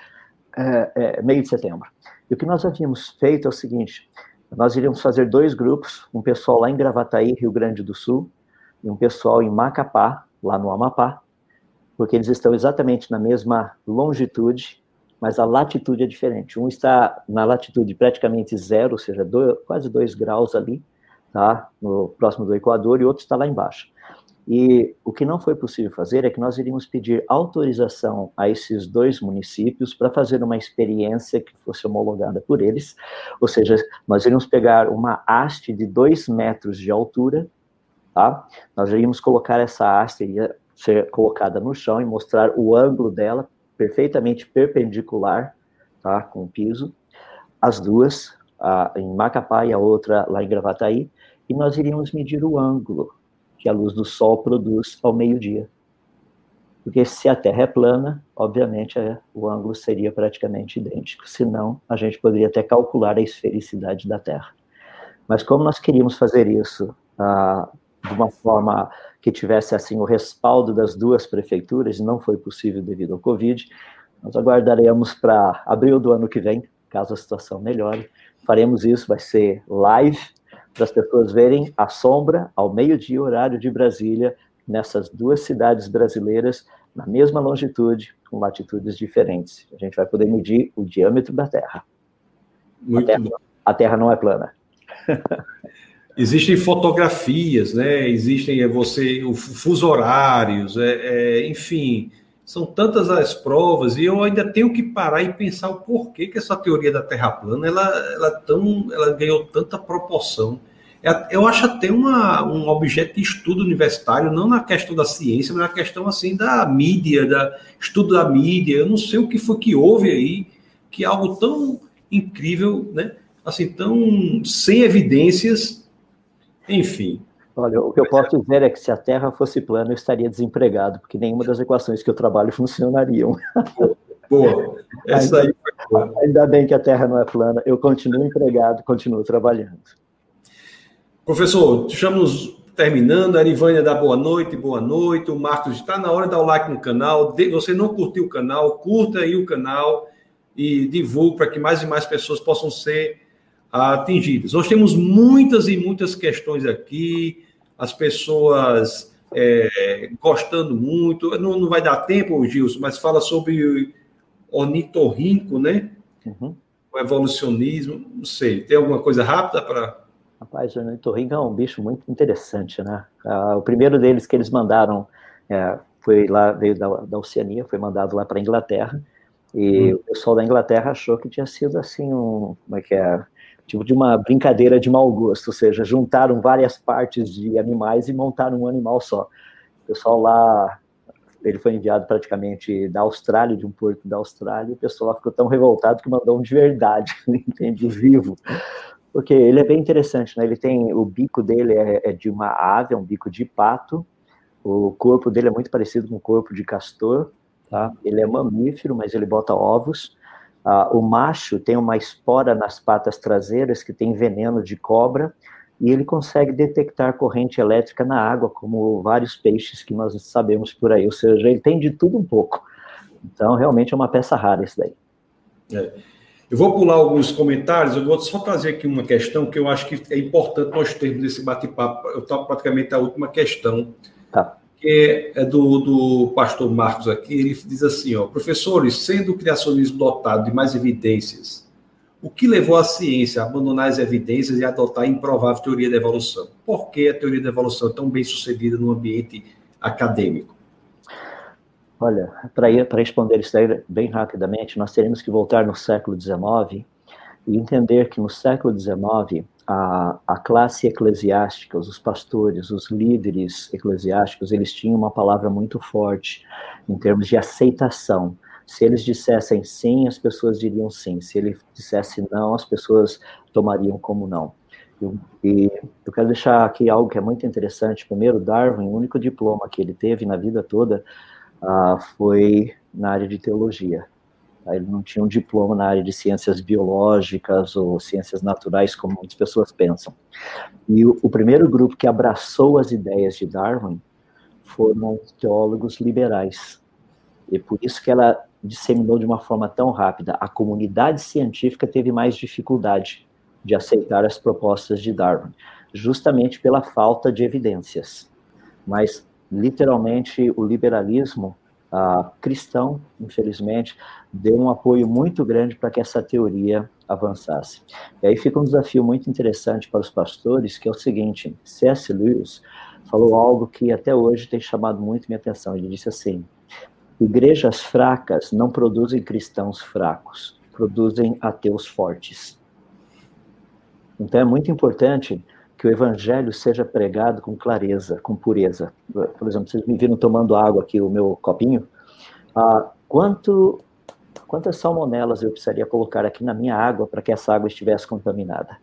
é, é, meio de setembro. E o que nós havíamos feito é o seguinte: nós iríamos fazer dois grupos, um pessoal lá em Gravataí, Rio Grande do Sul, e um pessoal em Macapá, lá no Amapá, porque eles estão exatamente na mesma longitude, mas a latitude é diferente. Um está na latitude praticamente zero, ou seja, dois, quase dois graus ali, tá, no próximo do Equador, e outro está lá embaixo. E o que não foi possível fazer é que nós iríamos pedir autorização a esses dois municípios para fazer uma experiência que fosse homologada por eles, ou seja, nós iríamos pegar uma haste de dois metros de altura, tá? Nós iríamos colocar essa haste, iria ser colocada no chão e mostrar o ângulo dela perfeitamente perpendicular, tá? Com o piso, as duas, a, em Macapá e a outra lá em Gravataí, e nós iríamos medir o ângulo que a luz do Sol produz ao meio-dia. Porque se a Terra é plana, obviamente é, o ângulo seria praticamente idêntico. Senão, a gente poderia até calcular a esfericidade da Terra. Mas como nós queríamos fazer isso ah, de uma forma que tivesse assim o respaldo das duas prefeituras, não foi possível devido ao Covid, nós aguardaremos para abril do ano que vem, caso a situação melhore. Faremos isso, vai ser live para as pessoas verem a sombra ao meio-dia, horário de Brasília, nessas duas cidades brasileiras, na mesma longitude, com latitudes diferentes. A gente vai poder medir o diâmetro da Terra. Muito a Terra, bom. A Terra não é plana. Existem fotografias, né? Existem é, você, fuso horários, é, é, enfim, são tantas as provas e eu ainda tenho que parar e pensar o porquê que essa teoria da Terra plana ela, ela, tão, ela ganhou tanta proporção. É, eu acho até uma, um objeto de estudo universitário, não na questão da ciência, mas na questão assim da mídia, da estudo da mídia. Eu não sei o que foi que houve aí, que é algo tão incrível, né? Assim, tão sem evidências, enfim. Olha, o que eu posso dizer é que se a Terra fosse plana, eu estaria desempregado, porque nenhuma das equações que eu trabalho funcionariam. Boa, essa ainda, aí foi boa. Ainda bem que a Terra não é plana, eu continuo empregado, continuo trabalhando. Professor, estamos terminando. A Arivânia dá boa noite, boa noite. O Marcos está na hora de dar o like no canal. Você não curtiu o canal, curta aí o canal e divulgue para que mais e mais pessoas possam ser atingidas. Nós temos muitas e muitas questões aqui, as pessoas é, gostando muito. Não, não vai dar tempo, Gilson, mas fala sobre ornitorrinco, né? Uhum. O evolucionismo, não sei. Tem alguma coisa rápida para Rapaz, o ornitorrinco é um bicho muito interessante, né? Ah, o primeiro deles que eles mandaram é, foi lá, veio da, da Oceania, foi mandado lá para a Inglaterra, e hum. o pessoal da Inglaterra achou que tinha sido assim um, como é que é, tipo de uma brincadeira de mau gosto, ou seja, juntaram várias partes de animais e montaram um animal só. O pessoal lá, ele foi enviado praticamente da Austrália, de um porto da Austrália, e o pessoal lá ficou tão revoltado que mandou um de verdade, entende, vivo. Porque ele é bem interessante, né? Ele tem o bico dele é, é, de uma ave, é um bico de pato. O corpo dele é muito parecido com o corpo de castor, tá? Ele é mamífero, mas ele bota ovos. Ah, o macho tem uma espora nas patas traseiras que tem veneno de cobra e ele consegue detectar corrente elétrica na água, como vários peixes que nós sabemos por aí. Ou seja, ele tem de tudo um pouco. Então, realmente é uma peça rara isso daí. É. Eu vou pular alguns comentários, eu vou só trazer aqui uma questão que eu acho que é importante nós termos esse bate-papo. Eu estou praticamente a última questão, tá. Que é do, do pastor Marcos aqui. Ele diz assim: ó, professores, sendo o criacionismo dotado de mais evidências, o que levou a ciência a abandonar as evidências e adotar a improvável teoria da evolução? Por que a teoria da evolução é tão bem sucedida no ambiente acadêmico? Olha, para responder isso aí bem rapidamente, nós teremos que voltar no século XIX e entender que no século XIX a, a classe eclesiástica, os pastores, os líderes eclesiásticos, eles tinham uma palavra muito forte em termos de aceitação. Se eles dissessem sim, as pessoas diriam sim. Se ele dissesse não, as pessoas tomariam como não. E eu quero deixar aqui algo que é muito interessante. Primeiro, Darwin, o único diploma que ele teve na vida toda uh, foi na área de teologia. Tá? Ele não tinha um diploma na área de ciências biológicas ou ciências naturais, como muitas pessoas pensam. E o, o primeiro grupo que abraçou as ideias de Darwin foram teólogos liberais. E por isso que ela disseminou de uma forma tão rápida. A comunidade científica teve mais dificuldade de aceitar as propostas de Darwin, justamente pela falta de evidências. Mas, literalmente, o liberalismo ah, cristão, infelizmente, deu um apoio muito grande para que essa teoria avançasse. E aí fica um desafio muito interessante para os pastores, que é o seguinte: C.S. Lewis falou algo que até hoje tem chamado muito minha atenção. Ele disse assim: igrejas fracas não produzem cristãos fracos, produzem ateus fortes. Então é muito importante que o evangelho seja pregado com clareza, com pureza. Por exemplo, vocês me viram tomando água aqui, o meu copinho. Ah, quanto, quantas salmonelas eu precisaria colocar aqui na minha água para que essa água estivesse contaminada?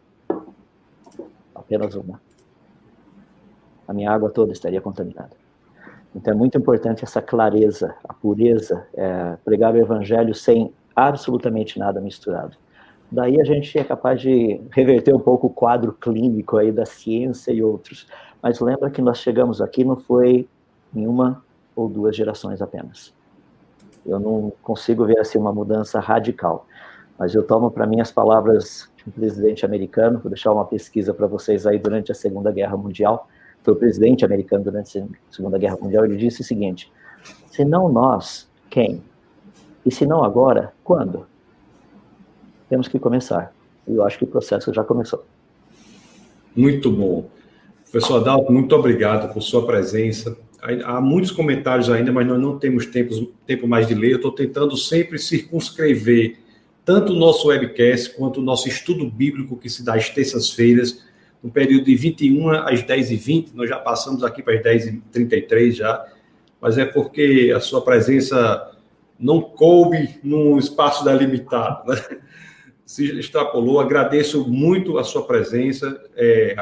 Apenas uma. A minha água toda estaria contaminada. Então é muito importante essa clareza, a pureza, é, pregar o evangelho sem absolutamente nada misturado. Daí a gente é capaz de reverter um pouco o quadro clínico aí da ciência e outros. Mas lembra que nós chegamos aqui não foi em uma ou duas gerações apenas. Eu não consigo ver assim uma mudança radical. Mas eu tomo para mim as palavras do presidente americano, vou deixar uma pesquisa para vocês aí durante a Segunda Guerra Mundial. Foi o presidente americano durante a Segunda Guerra Mundial, ele disse o seguinte: se não nós, quem? E se não agora, quando? Temos que começar. E eu acho que o processo já começou. Muito bom. Professor Adalto, muito obrigado por sua presença. Há muitos comentários ainda, mas nós não temos tempo, tempo mais de ler. Eu estou tentando sempre circunscrever tanto o nosso webcast quanto o nosso estudo bíblico que se dá às terças-feiras, no período de 21 às 10h20. Nós já passamos aqui para as 10h33 já, mas é porque a sua presença não coube num espaço delimitado. Né? Se extrapolou. Agradeço muito a sua presença, é,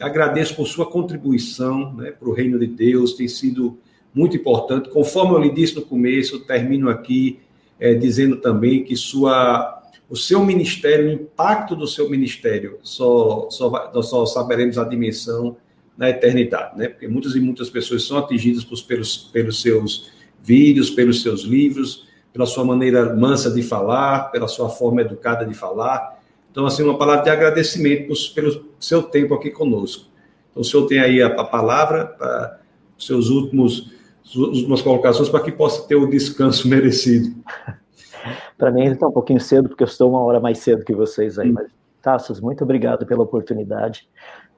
agradeço por sua contribuição né, para o reino de Deus, tem sido muito importante. Conforme eu lhe disse no começo, termino aqui é, dizendo também que sua, o seu ministério, o impacto do seu ministério, só, só, só saberemos a dimensão na eternidade, né? Porque muitas e muitas pessoas são atingidas pelos, pelos seus vídeos, pelos seus livros, pela sua maneira mansa de falar, pela sua forma educada de falar. Então, assim, uma palavra de agradecimento pelo seu tempo aqui conosco. Então, o senhor tem aí a, a palavra para os seus últimos últimas colocações para que possa ter o descanso merecido. para mim ainda está um pouquinho cedo, porque eu estou uma hora mais cedo que vocês aí, mas Tassos, muito obrigado pela oportunidade.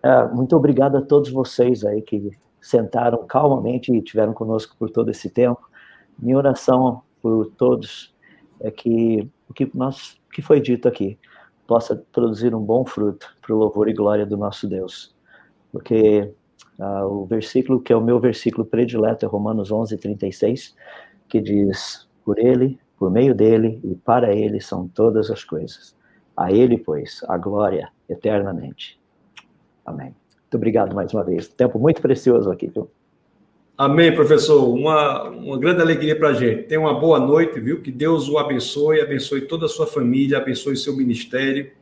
É, muito obrigado a todos vocês aí que sentaram calmamente e tiveram conosco por todo esse tempo. Minha oração por todos é que o que nós que foi dito aqui possa produzir um bom fruto para o louvor e glória do nosso Deus. Porque ah, o versículo que é o meu versículo predileto é Romanos 11, 36, que diz: Por ele, por meio dele e para ele são todas as coisas. A ele, pois, a glória eternamente. Amém. Muito obrigado mais uma vez. Tempo muito precioso aqui, viu? Amém, professor. Uma, uma grande alegria para a gente. Tenha uma boa noite, viu? Que Deus o abençoe, abençoe toda a sua família, abençoe seu ministério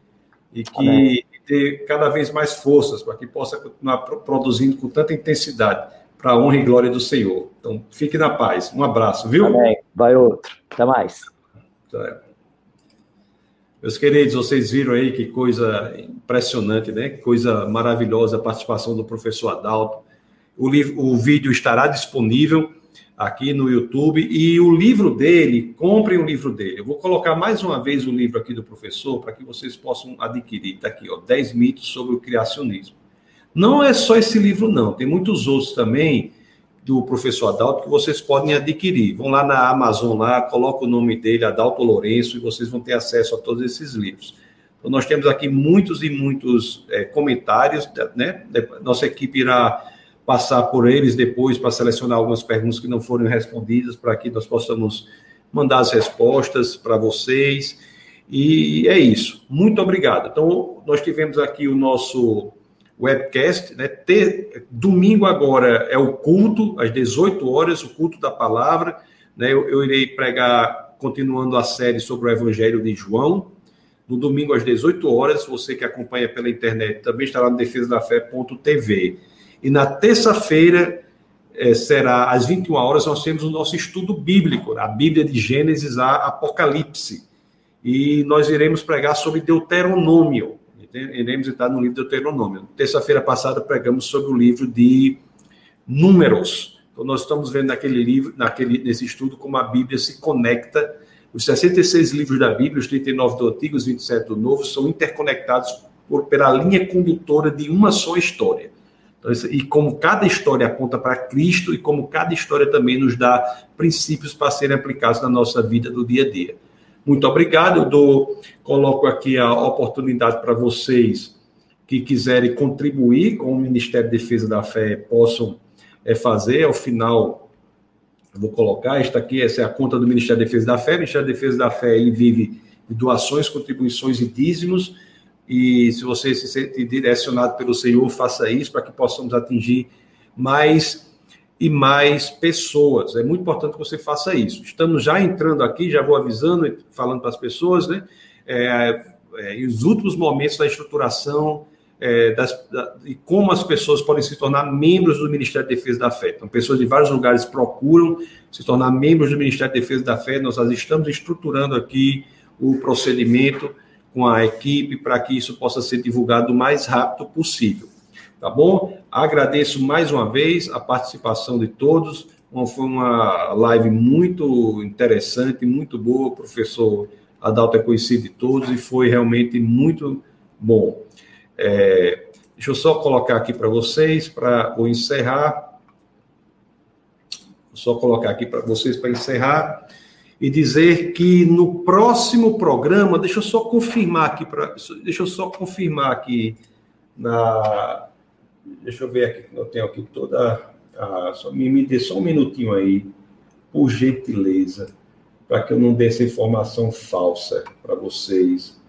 e que dê cada vez mais forças para que possa continuar produzindo com tanta intensidade para a honra e glória do Senhor. Então, fique na paz. Um abraço, viu? Amém. Vai outro. Até mais. Meus queridos, vocês viram aí que coisa impressionante, né? Que coisa maravilhosa a participação do professor Adalto o, livro, o vídeo estará disponível aqui no YouTube e o livro dele, comprem o livro dele. Eu vou colocar mais uma vez o livro aqui do professor para que vocês possam adquirir. Está aqui, ó, 10 mitos sobre o criacionismo. Não é só esse livro, não. Tem muitos outros também do professor Adalto que vocês podem adquirir. Vão lá na Amazon, lá, coloca o nome dele, Adalto Lourenço, e vocês vão ter acesso a todos esses livros. Então, nós temos aqui muitos e muitos é, comentários, né? Nossa equipe irá passar por eles depois para selecionar algumas perguntas que não foram respondidas, para que nós possamos mandar as respostas para vocês. E é isso. Muito obrigado. Então, nós tivemos aqui o nosso webcast. Né? Ter, domingo agora é o culto, às 18 horas, o culto da palavra. Né? Eu, eu irei pregar continuando a série sobre o Evangelho de João. No domingo às 18 horas, você que acompanha pela internet também estará no defesadafé.tv. E na terça-feira, é, será às 21 horas, nós temos o nosso estudo bíblico, a Bíblia de Gênesis a Apocalipse. E nós iremos pregar sobre Deuteronômio. Iremos entrar no livro de Deuteronômio. Terça-feira passada pregamos sobre o livro de Números. Então nós estamos vendo naquele livro, naquele, nesse estudo, como a Bíblia se conecta. Os 66 livros da Bíblia, os 39 do Antigo, os 27 do Novo, são interconectados por, pela linha condutora de uma só história. Então, e como cada história aponta para Cristo e como cada história também nos dá princípios para serem aplicados na nossa vida do dia a dia. Muito obrigado. Eu dou, coloco aqui a oportunidade para vocês que quiserem contribuir com o Ministério de Defesa da Fé possam é, fazer. Ao final, vou colocar, esta aqui, essa é a conta do Ministério da Defesa da Fé. O Ministério da Defesa da Fé ele vive de doações, contribuições e dízimos. E se você se sente direcionado pelo Senhor, faça isso para que possamos atingir mais e mais pessoas. É muito importante que você faça isso. Estamos já entrando aqui, já vou avisando, falando para as pessoas, né? É, é, os últimos momentos da estruturação é, das, da, e como as pessoas podem se tornar membros do Ministério da Defesa da Fé. Então, pessoas de vários lugares procuram se tornar membros do Ministério da Defesa da Fé. Nós estamos estruturando aqui o procedimento com a equipe para que isso possa ser divulgado o mais rápido possível. Tá bom? Agradeço mais uma vez a participação de todos. Foi uma live muito interessante, muito boa. O professor Adalto é conhecido de todos e foi realmente muito bom. É, deixa eu só colocar aqui para vocês, para encerrar. Vou só colocar aqui para vocês para encerrar e dizer que no próximo programa, deixa eu só confirmar aqui, deixa eu só confirmar aqui na. Deixa eu ver aqui, eu tenho aqui toda. A, só, me, me dê só um minutinho aí, por gentileza, para que eu não dê essa informação falsa para vocês.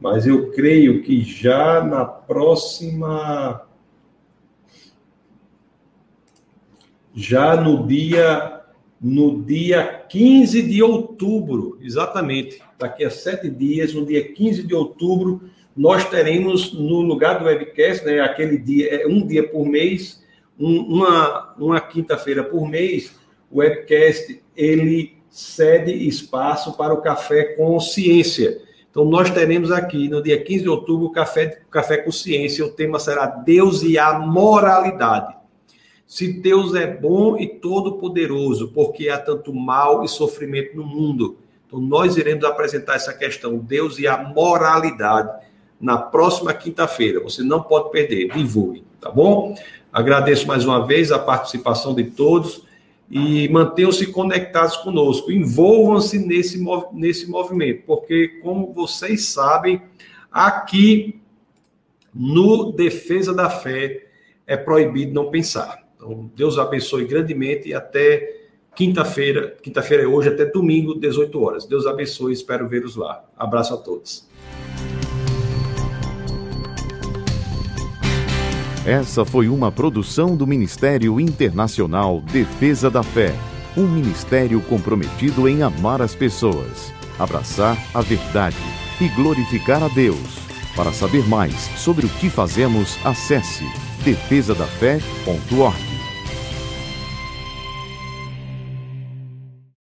Mas eu creio que já na próxima. Já no dia no dia 15 de outubro, exatamente, daqui a sete dias, no dia 15 de outubro, nós teremos no lugar do webcast, né, aquele dia, é um dia por mês, um, uma, uma quinta-feira por mês, o webcast ele cede espaço para o Café com Ciência. Então, nós teremos aqui, no dia 15 de outubro, o Café, Café com Ciência. O tema será Deus e a Moralidade. Se Deus é bom e todo-poderoso, porque há tanto mal e sofrimento no mundo. Então, nós iremos apresentar essa questão, Deus e a moralidade, na próxima quinta-feira. Você não pode perder, divulgue, tá bom? Agradeço mais uma vez a participação de todos e mantenham-se conectados conosco. Envolvam-se nesse, nesse movimento, porque, como vocês sabem, aqui no Defesa da Fé é proibido não pensar. Então, Deus abençoe grandemente e até quinta-feira, quinta-feira é hoje, até domingo, 18 horas. Deus abençoe, espero vê-los lá. Abraço a todos. Essa foi uma produção do Ministério Internacional Defesa da Fé, um ministério comprometido em amar as pessoas, abraçar a verdade e glorificar a Deus. Para saber mais sobre o que fazemos, acesse defesadafé.org.